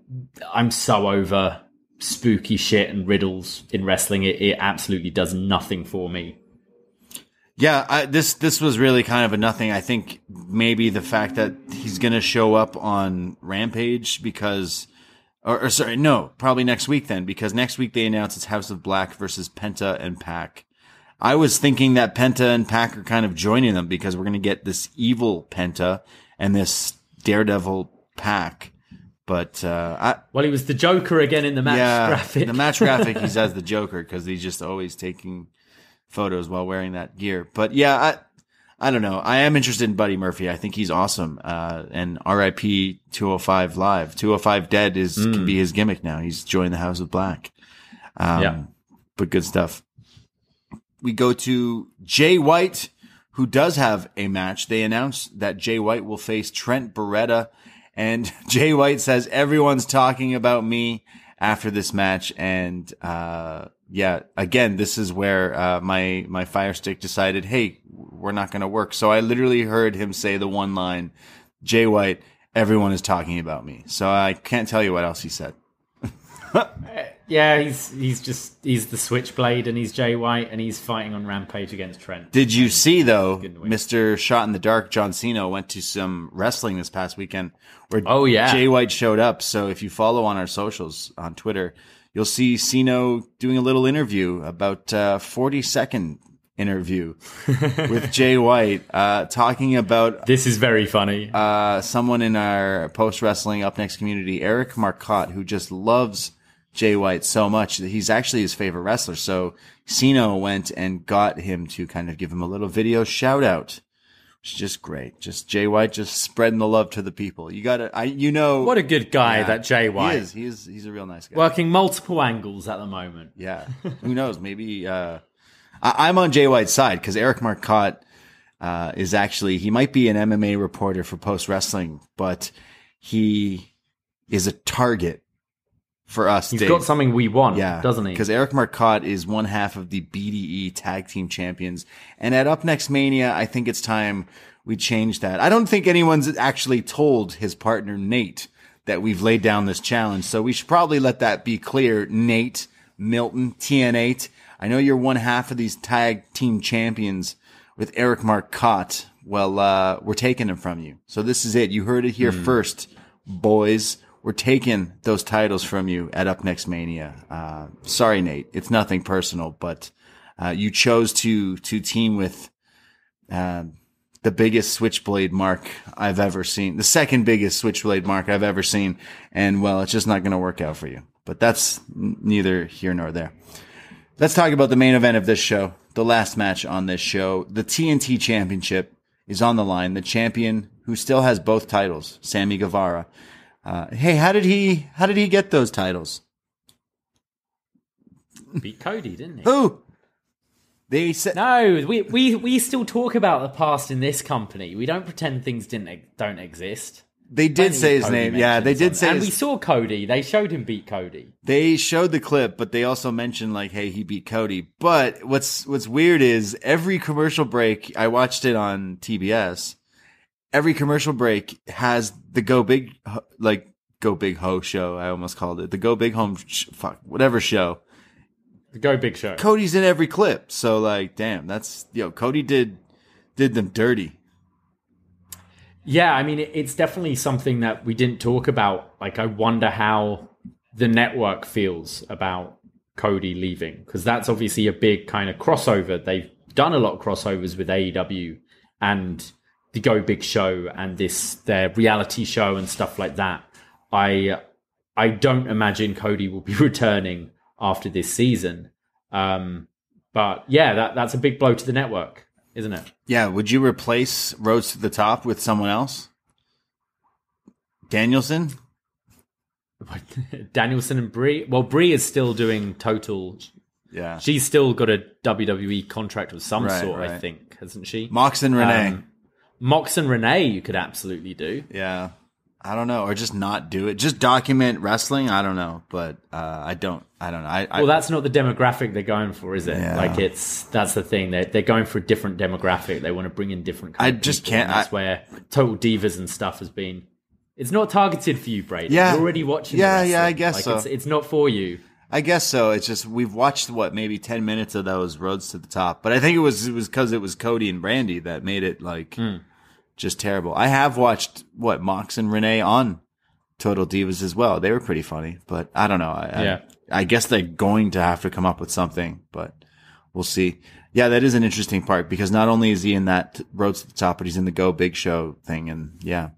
I'm so over spooky shit and riddles in wrestling. It, it absolutely does nothing for me. Yeah, I, this this was really kind of a nothing. I think maybe the fact that he's going to show up on Rampage because, or, or, sorry, no, probably next week then because next week they announce it's House of Black versus Penta and Pac. I was thinking that Penta and Pac are kind of joining them because we're going to get this evil Penta and this Daredevil Pac. But uh, I, well, he was the Joker again in the match yeah, graphic. the match graphic, he's as the Joker because he's just always taking photos while wearing that gear. But yeah, I I don't know. I am interested in Buddy Murphy. I think he's awesome. Uh, and RIP 205 Live. 205 Dead is mm. can be his gimmick now. He's joined the House of Black. Um, yeah. But good stuff. We go to Jay White, who does have a match. They announced that Jay White will face Trent Beretta. And Jay White says, everyone's talking about me after this match. And, uh, yeah, again, this is where uh, my my Fire Stick decided, hey, we're not going to work. So I literally heard him say the one line, "Jay White, everyone is talking about me." So I can't tell you what else he said. yeah, he's he's just he's the Switchblade and he's Jay White and he's fighting on Rampage against Trent. Did you see though, Mister Shot in the Dark, John Siino went to some wrestling this past weekend where oh yeah, Jay White showed up. So if you follow on our socials on Twitter you'll see Siino doing a little interview about uh, 40 second interview with Jay White, uh, talking about this is very funny. Uh, someone in our post wrestling up next community, Eric Marcotte, who just loves Jay White so much that he's actually his favorite wrestler. So Siino went and got him to kind of give him a little video shout out it's just great. Just Jay White just spreading the love to the people. You got to, I, you know, what a good guy yeah, that Jay White he is. He is. He's a real nice guy. Working multiple angles at the moment. Yeah. Who knows? Maybe uh, I, am on Jay White's side because Eric Marcotte uh, is actually he might be an MMA reporter for Post Wrestling, but he is a target for us. He's Dave. got something we want, yeah, doesn't he? Because Eric Marcotte is one half of the BDE Tag Team Champions, and at Up Next Mania, I think it's time we change that. I don't think anyone's actually told his partner Nate that we've laid down this challenge, so we should probably let that be clear. Nate Milton, TN8. I know you're one half of these tag team champions with Eric Marcotte. Well, uh, we're taking him from you. So this is it. You heard it here mm. first, boys we're taking those titles from you at Up Next Mania. Uh, sorry, Nate. It's nothing personal, but uh, you chose to to team with uh, the biggest Switchblade mark I've ever seen, the second biggest Switchblade mark I've ever seen, and well, it's just not going to work out for you. But that's neither here nor there. Let's talk about the main event of this show, the last match on this show. The TNT Championship is on the line. The champion who still has both titles, Sammy Guevara uh, hey, how did he? How did he get those titles? Beat Cody, didn't he? Who? They said no. We we we still talk about the past in this company. We don't pretend things didn't don't exist. They did say his Cody name. Yeah, they did say. And his... we saw Cody. They showed him beat Cody. They showed the clip, but they also mentioned like, "Hey, he beat Cody." But what's what's weird is every commercial break I watched it on TBS every commercial break has the Go Big, like Go Big Ho show. I almost called it the Go Big Home, sh- fuck, whatever show. The Go Big show. Cody's in every clip. So like, damn, that's, yo, Cody did, did them dirty. Yeah. I mean, it's definitely something that we didn't talk about. Like, I wonder how the network feels about Cody leaving because that's obviously a big kind of crossover. They've done a lot of crossovers with AEW and the Go Big Show and this their reality show and stuff like that. I I don't imagine Cody will be returning after this season. Um, but yeah, that that's a big blow to the network, isn't it? Yeah. Would you replace Rhodes to the Top with someone else? Danielson. Danielson and Brie. Well, Brie is still doing total. Yeah, she's still got a WWE contract of some right, sort, right. I think, hasn't she? Mox and Renee. Um, Mox and Renee, you could absolutely do. Yeah. I don't know, or just not do it. Just document wrestling. I don't know, but uh, I don't. I don't know. I, I, Well, that's not the demographic they're going for, is it? Yeah. Like it's that's the thing. They're they're going for a different demographic. They want to bring in different. Kind I just can't- That's I- where Total Divas and stuff has been. It's not targeted for you, Brady. Yeah. You're already watching. Yeah, yeah, I guess like, so. It's, it's not for you. I guess so. It's just we've watched what maybe ten minutes of those Rhodes to the Top, but I think it was it was because it was Cody and Brandi that made it like Hmm. Just terrible. I have watched what Mox and Renee on Total Divas as well. They were pretty funny, but I don't know. I, I- Yeah. I, guess they're going to have to come up with something, but we'll see. Yeah, that is an interesting part because not only is he in that Rhodes to the Top, but he's in the Go Big Show thing, and yeah.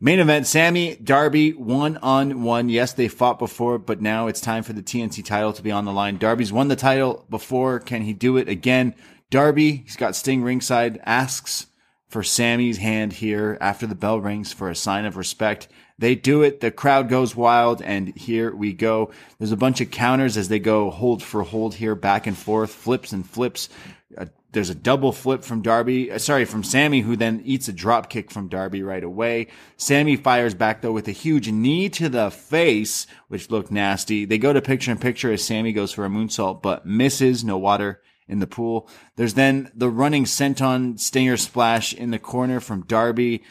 Main event, Sammy, Darby, one on one. Yes, they fought before, but now it's time for the TNT title to be on the line. Darby's won the title before. Can he do it again? Darby, he's got Sting ringside, asks for Sammy's hand here after the bell rings for a sign of respect. They do it. The crowd goes wild, and here we go. There's a bunch of counters as they go hold for hold here, back and forth, flips and flips. Uh, there's a double flip from Darby, uh, sorry, from Sammy, who then eats a drop kick from Darby right away. Sammy fires back though with a huge knee to the face, which looked nasty. They go to picture in picture as Sammy goes for a moonsault, but misses. No water in the pool. There's then the running senton stinger splash in the corner from Darby,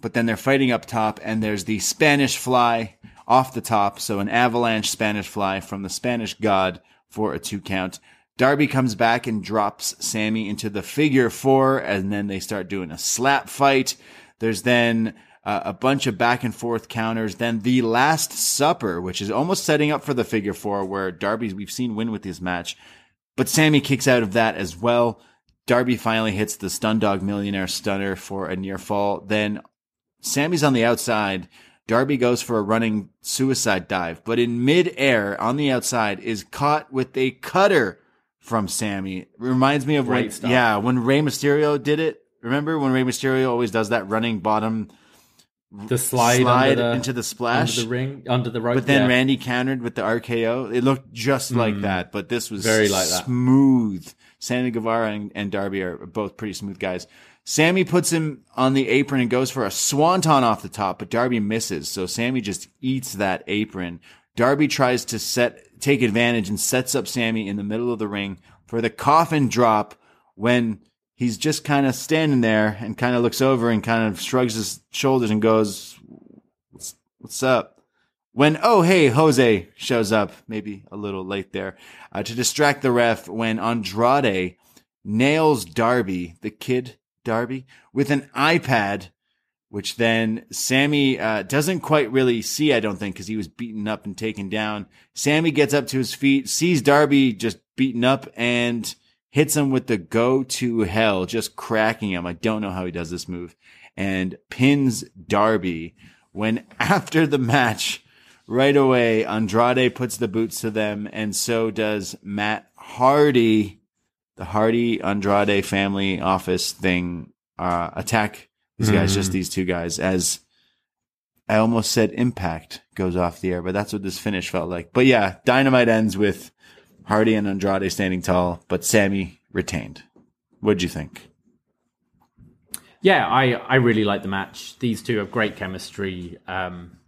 but then they're fighting up top and there's the Spanish fly off the top. So an avalanche Spanish fly from the Spanish god for a two count. Darby comes back and drops Sammy into the figure four, and then they start doing a slap fight. There's then uh, a bunch of back and forth counters. Then the Last Supper, which is almost setting up for the figure four, where Darby we've seen win with this match, but Sammy kicks out of that as well. Darby finally hits the Stun Dog Millionaire Stunner for a near fall. Then Sammy's on the outside. Darby goes for a running suicide dive, but in midair on the outside is caught with a cutter from Sammy. Reminds me of when, stuff. yeah, when Rey Mysterio did it. Remember when Rey Mysterio always does that running bottom The slide, slide the, into the splash? under the ring, under the rope. But then yeah. Randy countered with the RKO. It looked just like that, but this was Mm. Very like that. smooth. Sammy Guevara and, and Darby are both pretty smooth guys. Sammy puts him on the apron and goes for a swanton off the top, but Darby misses. So Sammy just eats that apron. Darby tries to set, take advantage and sets up Sammy in the middle of the ring for the coffin drop when he's just kind of standing there and kind of looks over and kind of shrugs his shoulders and goes, what's, up? When, oh, hey, Jose shows up, maybe a little late there, uh, to distract the ref when Andrade nails Darby, the kid Darby, with an iPad, which then Sammy uh, doesn't quite really see, I don't think, because he was beaten up and taken down. Sammy gets up to his feet, sees Darby just beaten up, and hits him with the go to hell, just cracking him. I don't know how he does this move, and pins Darby. When after the match, right away, Andrade puts the boots to them, and so does Matt Hardy the Hardy Andrade family office thing uh, attack these guys, just these two guys. As I almost said, Impact goes off the air, but that's what this finish felt like. But yeah, Dynamite ends with Hardy and Andrade standing tall, but Sammy retained. What'd you think? Yeah, I, I really like the match. These two have great chemistry. Um,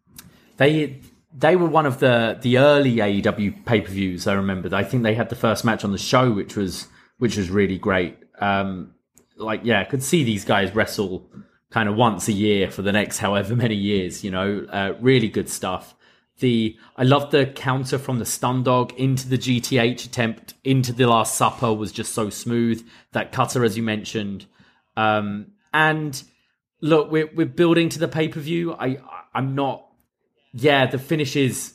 they they were one of the the early AEW pay per views. I remember. I think they had the first match on the show, which was which was really great. Um, like yeah, could see these guys wrestle kind of once a year for the next however many years. You know, uh, really good stuff. The I love the counter from the stun dog into the GTH attempt into the Last Supper was just so smooth. That cutter, as you mentioned, um, and look, we're we're building to the pay per view. I I'm not. Yeah, the finishes.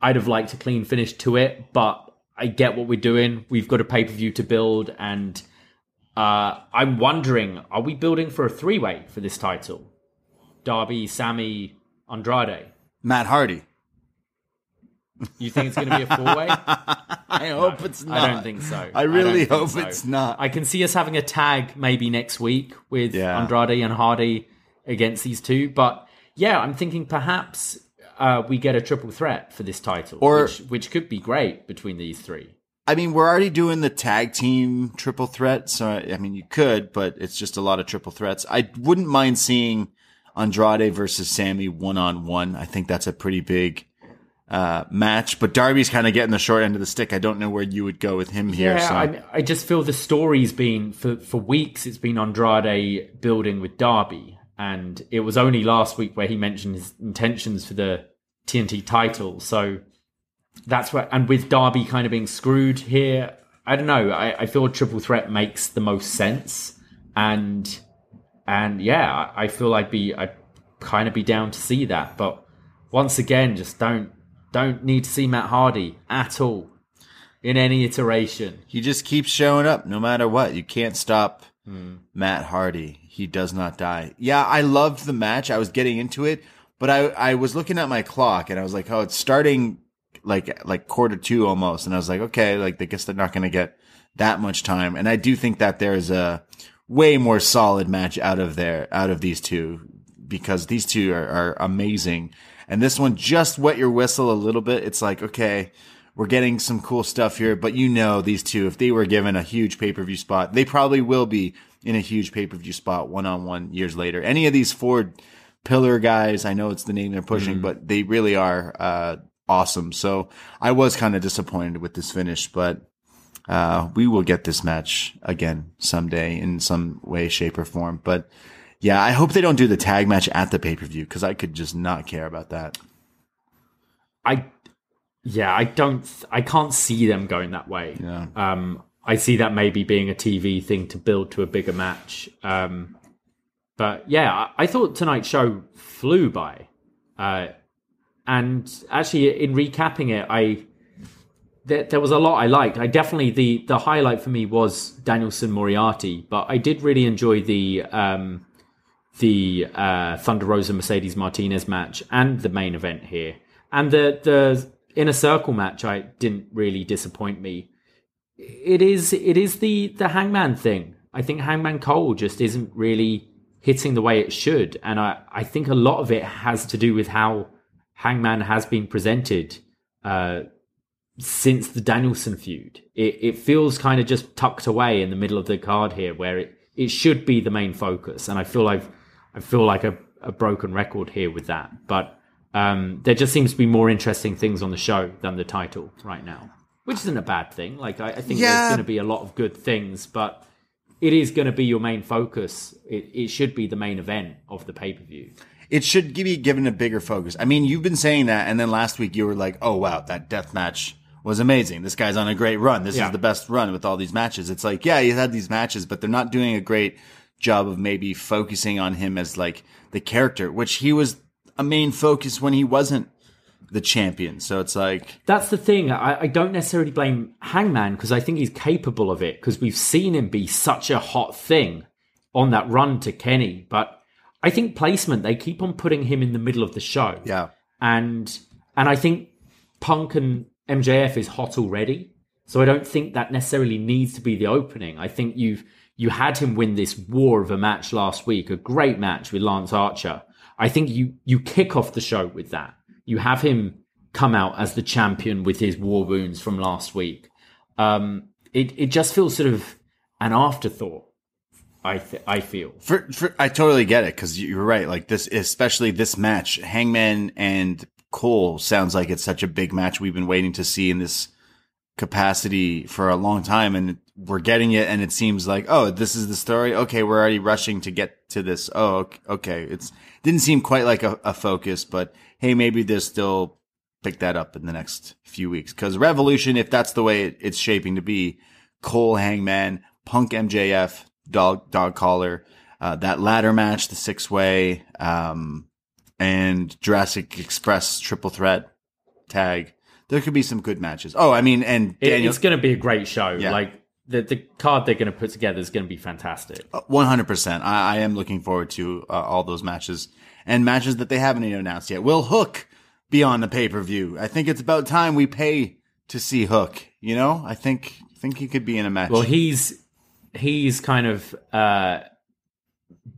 I'd have liked a clean finish to it, but I get what we're doing. We've got a pay per view to build, and uh, I'm wondering: Are we building for a three way for this title? Darby, Sammy, Andrade. Matt Hardy. You think it's going to be a four way? I hope it's not. I don't think so. I really don't hope so. it's not. I can see us having a tag maybe next week with Yeah. Andrade and Hardy against these two. But yeah, I'm thinking perhaps uh, we get a triple threat for this title, Or- which, which could be great between these three. I mean, we're already doing the tag team triple threat. So, I mean, you could, but it's just a lot of triple threats. I wouldn't mind seeing Andrade versus Sammy one on one. I think that's a pretty big uh, match. But Darby's kind of getting the short end of the stick. I don't know where you would go with him here. Yeah, so. I, I just feel the story's been for for weeks. It's been Andrade building with Darby, and it was only last week where he mentioned his intentions for the TNT title. So that's where, and with Darby kind of being screwed here, I don't know. I, I feel triple threat makes the most sense, and and yeah, I, I feel I'd be I'd kind of be down to see that, but once again, just don't don't need to see Matt Hardy at all in any iteration. he just keeps showing up no matter what. You can't stop hmm. Matt Hardy. He does not die. Yeah, I loved the match. I was getting into it, but I, I was looking at my clock and I was like, oh, it's starting like like quarter two almost. And I was like, okay, like I guess they're not going to get that much time. And I do think that there's a way more solid match out of there, out of these two, because these two are, are amazing. And this one just wet your whistle a little bit. It's like, okay, we're getting some cool stuff here, but you know, these two, if they were given a huge pay per view spot, they probably will be in a huge pay per view spot one on one years later. Any of these four pillar guys, I know it's the name they're pushing, but they really are, uh, awesome. So I was kind of disappointed with this finish, but, uh, we will get this match again someday in some way, shape or form. But yeah, I hope they don't do the tag match at the pay per view because I could just not care about that. I yeah, I don't I can't see them going that way. Yeah. Um I see that maybe being a TV thing to build to a bigger match. Um but yeah, I, I thought tonight's show flew by. Uh and actually in recapping it, I there, there was a lot I liked. I definitely the the highlight for me was Danielson Moriarty, but I did really enjoy the um the uh, Thunder Rosa Mercedes Martinez match and the main event here. And the the inner circle match I didn't really disappoint me. It is it is the the Hangman thing. I think Hangman Cole just isn't really hitting the way it should, and I I think a lot of it has to do with how Hangman has been presented uh, since the Danielson feud. It it feels kind of just tucked away in the middle of the card here, where it it should be the main focus, and I feel I've I feel like a, a broken record here with that. But um, there just seems to be more interesting things on the show than the title right now, which isn't a bad thing. Like I, I think Yeah. there's going to be a lot of good things, but it is going to be your main focus. It, it should be the main event of the pay per view. It should be given a bigger focus. I mean, you've been saying that, and then last week you were like, "Oh wow, that death match was amazing. This guy's on a great run. This Yeah. is the best run with all these matches." It's like, yeah, he's had these matches, but they're not doing a great job of maybe focusing on him as like the character, which he was a main focus when he wasn't the champion. So it's like, That's the thing. I, I don't necessarily blame Hangman because I think he's capable of it because we've seen him be such a hot thing on that run to Kenny. But I think placement, they keep on putting him in the middle of the show. yeah, And and I think Punk and MJF is hot already. So I don't think that necessarily needs to be the opening. I think you've you had him win this war of a match last week, a great match with Lance Archer. I think you you kick off the show with that. You have him come out as the champion with his war wounds from last week. Um, it it just feels sort of an afterthought. I th- I feel. For, for I totally get it because you're right. Like this, especially this match, Hangman and Cole sounds like it's such a big match we've been waiting to see in this capacity for a long time, and we're getting it. And it seems like, oh, this is the story. Okay, we're already rushing to get to this. Oh, ok- okay. It's didn't seem quite like a, a focus, but hey, maybe they'll still pick that up in the next few weeks because Revolution, if that's the way it, it's shaping to be, Cole Hangman, Punk MJF, Dog Dog Collar, uh, that ladder match, the six way, um, and Jurassic Express triple threat tag. There could be some good matches. Oh, I mean, and Daniel, it's going to be a great show. Yeah. Like the the card they're going to put together is going to be fantastic. one hundred percent. I am looking forward to uh, all those matches and matches that they haven't even announced yet. Will Hook be on the pay per view? I think it's about time we pay to see Hook. You know, I think I think he could be in a match. Well, he's he's kind of uh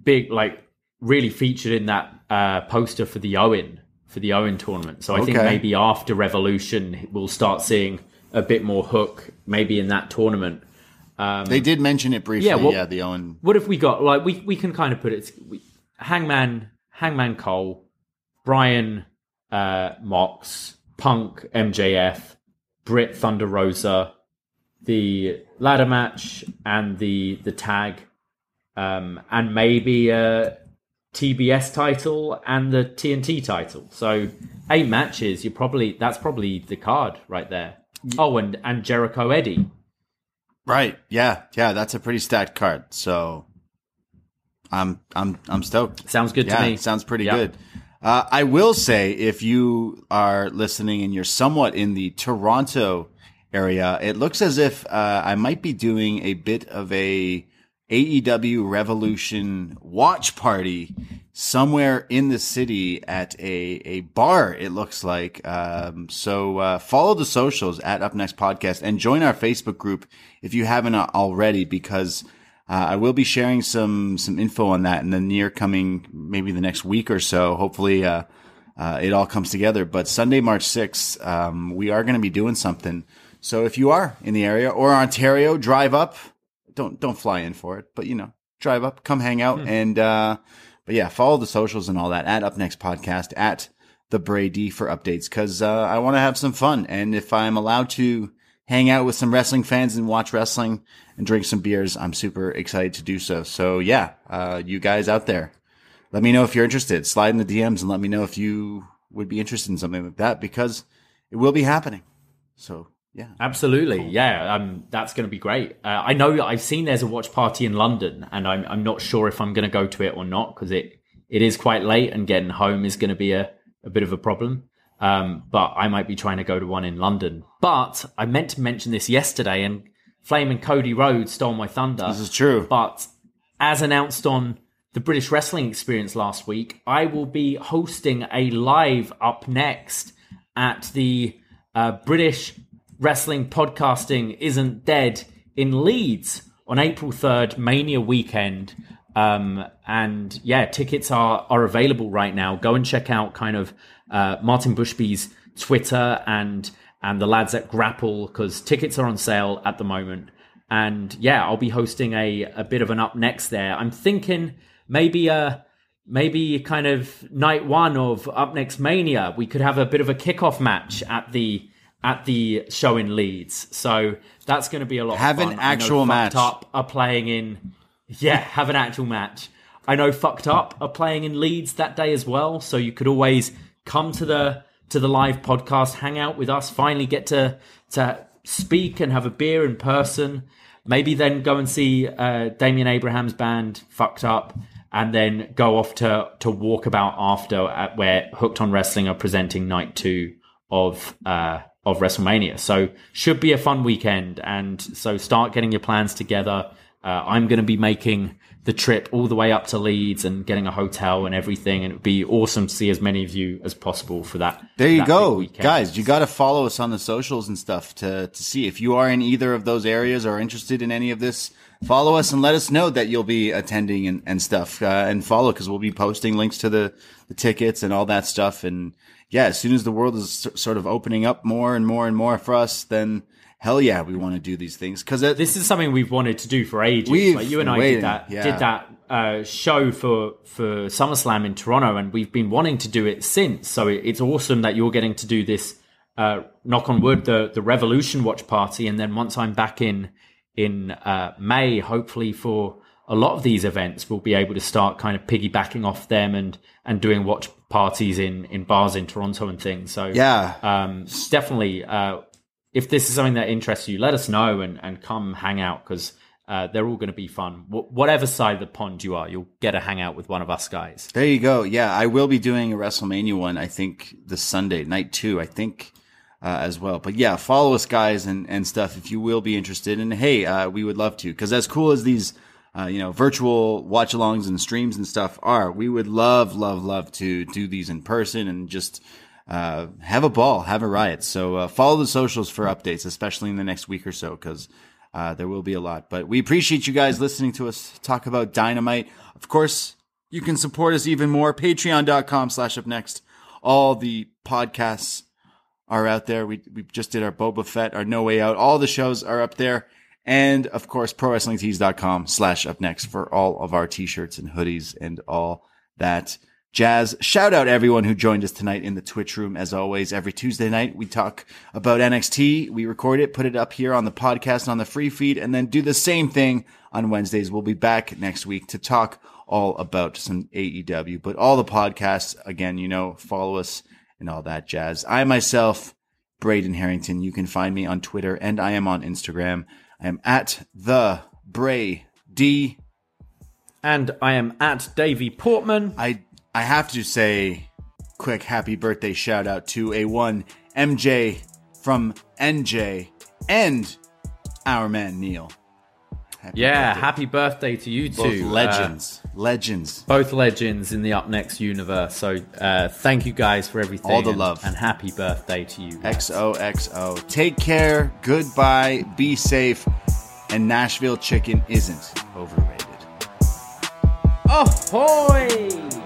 big, like really featured in that uh poster for the Owen for the Owen tournament. So I think maybe after Revolution we'll start seeing a bit more hook, maybe in that tournament. they did mention it briefly. yeah, Yeah, the Owen. What have we got? Like we we can kind of put it. We, Hangman Hangman Cole, Bryan uh, Mox, Punk, MJF, Britt Thunder Rosa, the ladder match, and the the tag, um, and maybe a TBS title and the TNT title. So eight matches. You probably that's probably the card right there. Oh, and and Jericho Eddie. Right. Yeah. Yeah. That's a pretty stacked card. So I'm I'm I'm stoked. Sounds good yeah, to me. Sounds pretty Yeah. good. Uh, I will say, if you are listening and you're somewhat in the Toronto area, it looks as if uh, I might be doing a bit of a AEW Revolution watch party somewhere in the city at a, a bar, it looks like. Um, so uh, follow the socials at Up Next Podcast and join our Facebook group if you haven't uh, already, because uh, I will be sharing some some info on that in the near coming, maybe the next week or so. Hopefully, uh, uh, it all comes together. But Sunday, March sixth, um, we are going to be doing something. So if you are in the area or Ontario, drive up. Don't don't fly in for it, but you know, drive up, come hang out, and uh, but yeah, follow the socials and all that at Up Next Podcast at the Brady for updates because uh, I want to have some fun. And if I'm allowed to hang out with some wrestling fans and watch wrestling and drink some beers, I'm super excited to do so. So yeah, uh, you guys out there, let me know if you're interested. Slide in the DMs and let me know if you would be interested in something like that because it will be happening. So yeah, Absolutely, yeah. Um, that's going to be great. Uh, I know I've seen there's a watch party in London, and I'm I'm not sure if I'm going to go to it or not because it it is quite late, and getting home is going to be a, a bit of a problem. Um, but I might be trying to go to one in London. But I meant to mention this yesterday, and Flame and Cody Rhodes stole my thunder. this is true. But as announced on the British Wrestling Experience last week, I will be hosting a live up next at the uh, British Wrestling Podcasting Isn't Dead in Leeds on April 3rd, Mania weekend. Um, and yeah, tickets are, are available right now. Go and check out kind of uh, Martin Bushby's Twitter and and the lads at Grapple because tickets are on sale at the moment. And yeah, I'll be hosting a, a bit of an up next there. I'm thinking maybe a maybe kind of night one of Up Next Mania. We could have a bit of a kickoff match at the at the show in Leeds. So that's going to be a lot. Have of an fun. Know actual match. Up are playing in. Yeah, have an actual match. I know Fucked Up are playing in Leeds that day as well. So you could always come to the to the live podcast, hang out with us, finally get to to speak and have a beer in person. Maybe then go and see uh, Damian Abraham's band, Fucked Up, and then go off to to Walkabout after, at where Hooked on Wrestling are presenting night two of uh, of WrestleMania. So should be a fun weekend, and so start getting your plans together. Uh, I'm going to be making the trip all the way up to Leeds and getting a hotel and everything, and it would be awesome to see as many of you as possible for that. There you that go, guys. You got to follow us on the socials and stuff to to see if you are in either of those areas or interested in any of this. Follow us and let us know that you'll be attending and, and stuff. Uh, and follow because we'll be posting links to the the tickets and all that stuff. And yeah, as soon as the world is sort of opening up more and more and more for us, then hell yeah, we want to do these things because this is something we've wanted to do for ages. Like you and I waiting, did that yeah. did that uh, show for for SummerSlam in Toronto, and we've been wanting to do it since. So it, it's awesome that you're getting to do this. Uh, knock on wood, the the Revolution watch party, and then once I'm back in in uh, May, hopefully for a lot of these events, we'll be able to start kind of piggybacking off them and and doing watch parties in in bars in Toronto and things. So yeah, um, definitely, uh, if this is something that interests you, let us know and, and come hang out because uh, they're all going to be fun. Wh- whatever side of the pond you are, you'll get a hangout with one of us guys. There you go. Yeah, I will be doing a WrestleMania one. I think this Sunday night too. I think uh, as well. But yeah, follow us guys and and stuff if you will be interested. And hey, uh, we would love to because as cool as these. Uh, you know, virtual watch alongs and streams and stuff are. We would love, love, love to do these in person and just uh, have a ball, have a riot. So uh, follow the socials for updates, especially in the next week or so, because uh, there will be a lot. But we appreciate you guys listening to us talk about Dynamite. Of course, you can support us even more. Patreon.com slash up next. All the podcasts are out there. We, we just did our Boba Fett, our No Way Out. All the shows are up there. And of course, ProWrestlingTees.com slash up next for all of our t-shirts and hoodies and all that Jazz. Shout out everyone who joined us tonight in the Twitch room. As always, every Tuesday night, we talk about NXT. We record it, put it up here on the podcast on the free feed, and then do the same thing on Wednesdays. We'll be back next week to talk all about some AEW, but all the podcasts, again, you know, follow us and all that jazz. I myself, Braden Herrington, you can find me on Twitter and I am on Instagram. I am at the Bray D. And I am at Davie Portman. I I have to say, quick happy birthday shout out to a one MJ from NJ and our man Neil. Happy yeah, birthday. happy birthday to you both two. Legends, uh, legends, both legends in the Up Next universe. So uh, thank you guys for everything. All the love and happy birthday to you. Guys. XOXO. Take care. Goodbye. Be safe. And Nashville chicken isn't overrated. Ahoy!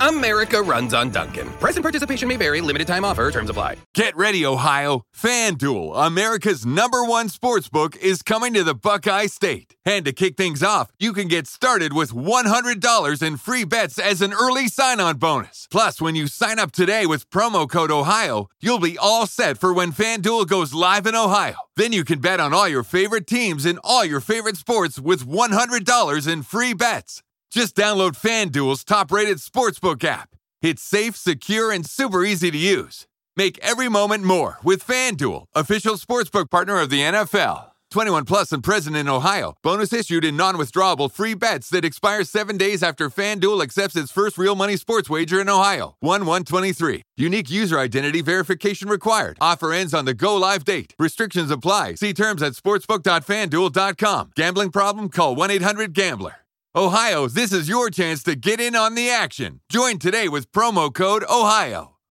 America runs on Dunkin'. Present participation may vary. Limited time offer. Terms apply. Get ready, Ohio. FanDuel, America's number one sports book, is coming to the Buckeye State. And to kick things off, you can get started with $100 in free bets as an early sign-on bonus. Plus, when you sign up today with promo code Ohio, you'll be all set for when FanDuel goes live in Ohio. Then you can bet on all your favorite teams in all your favorite sports with $100 in free bets. Just download FanDuel's top rated sportsbook app. It's safe, secure, and super easy to use. Make every moment more with FanDuel, official sportsbook partner of the NFL. 21 plus and present in Ohio. Bonus issued in non withdrawable free bets that expire seven days after FanDuel accepts its first real money sports wager in Ohio. 1 123. Unique user identity verification required. Offer ends on the go live date. Restrictions apply. See terms at sportsbook.fanduel.com. Gambling problem? Call 1 800 Gambler. Ohio, this is your chance to get in on the action. Join today with promo code OHIO.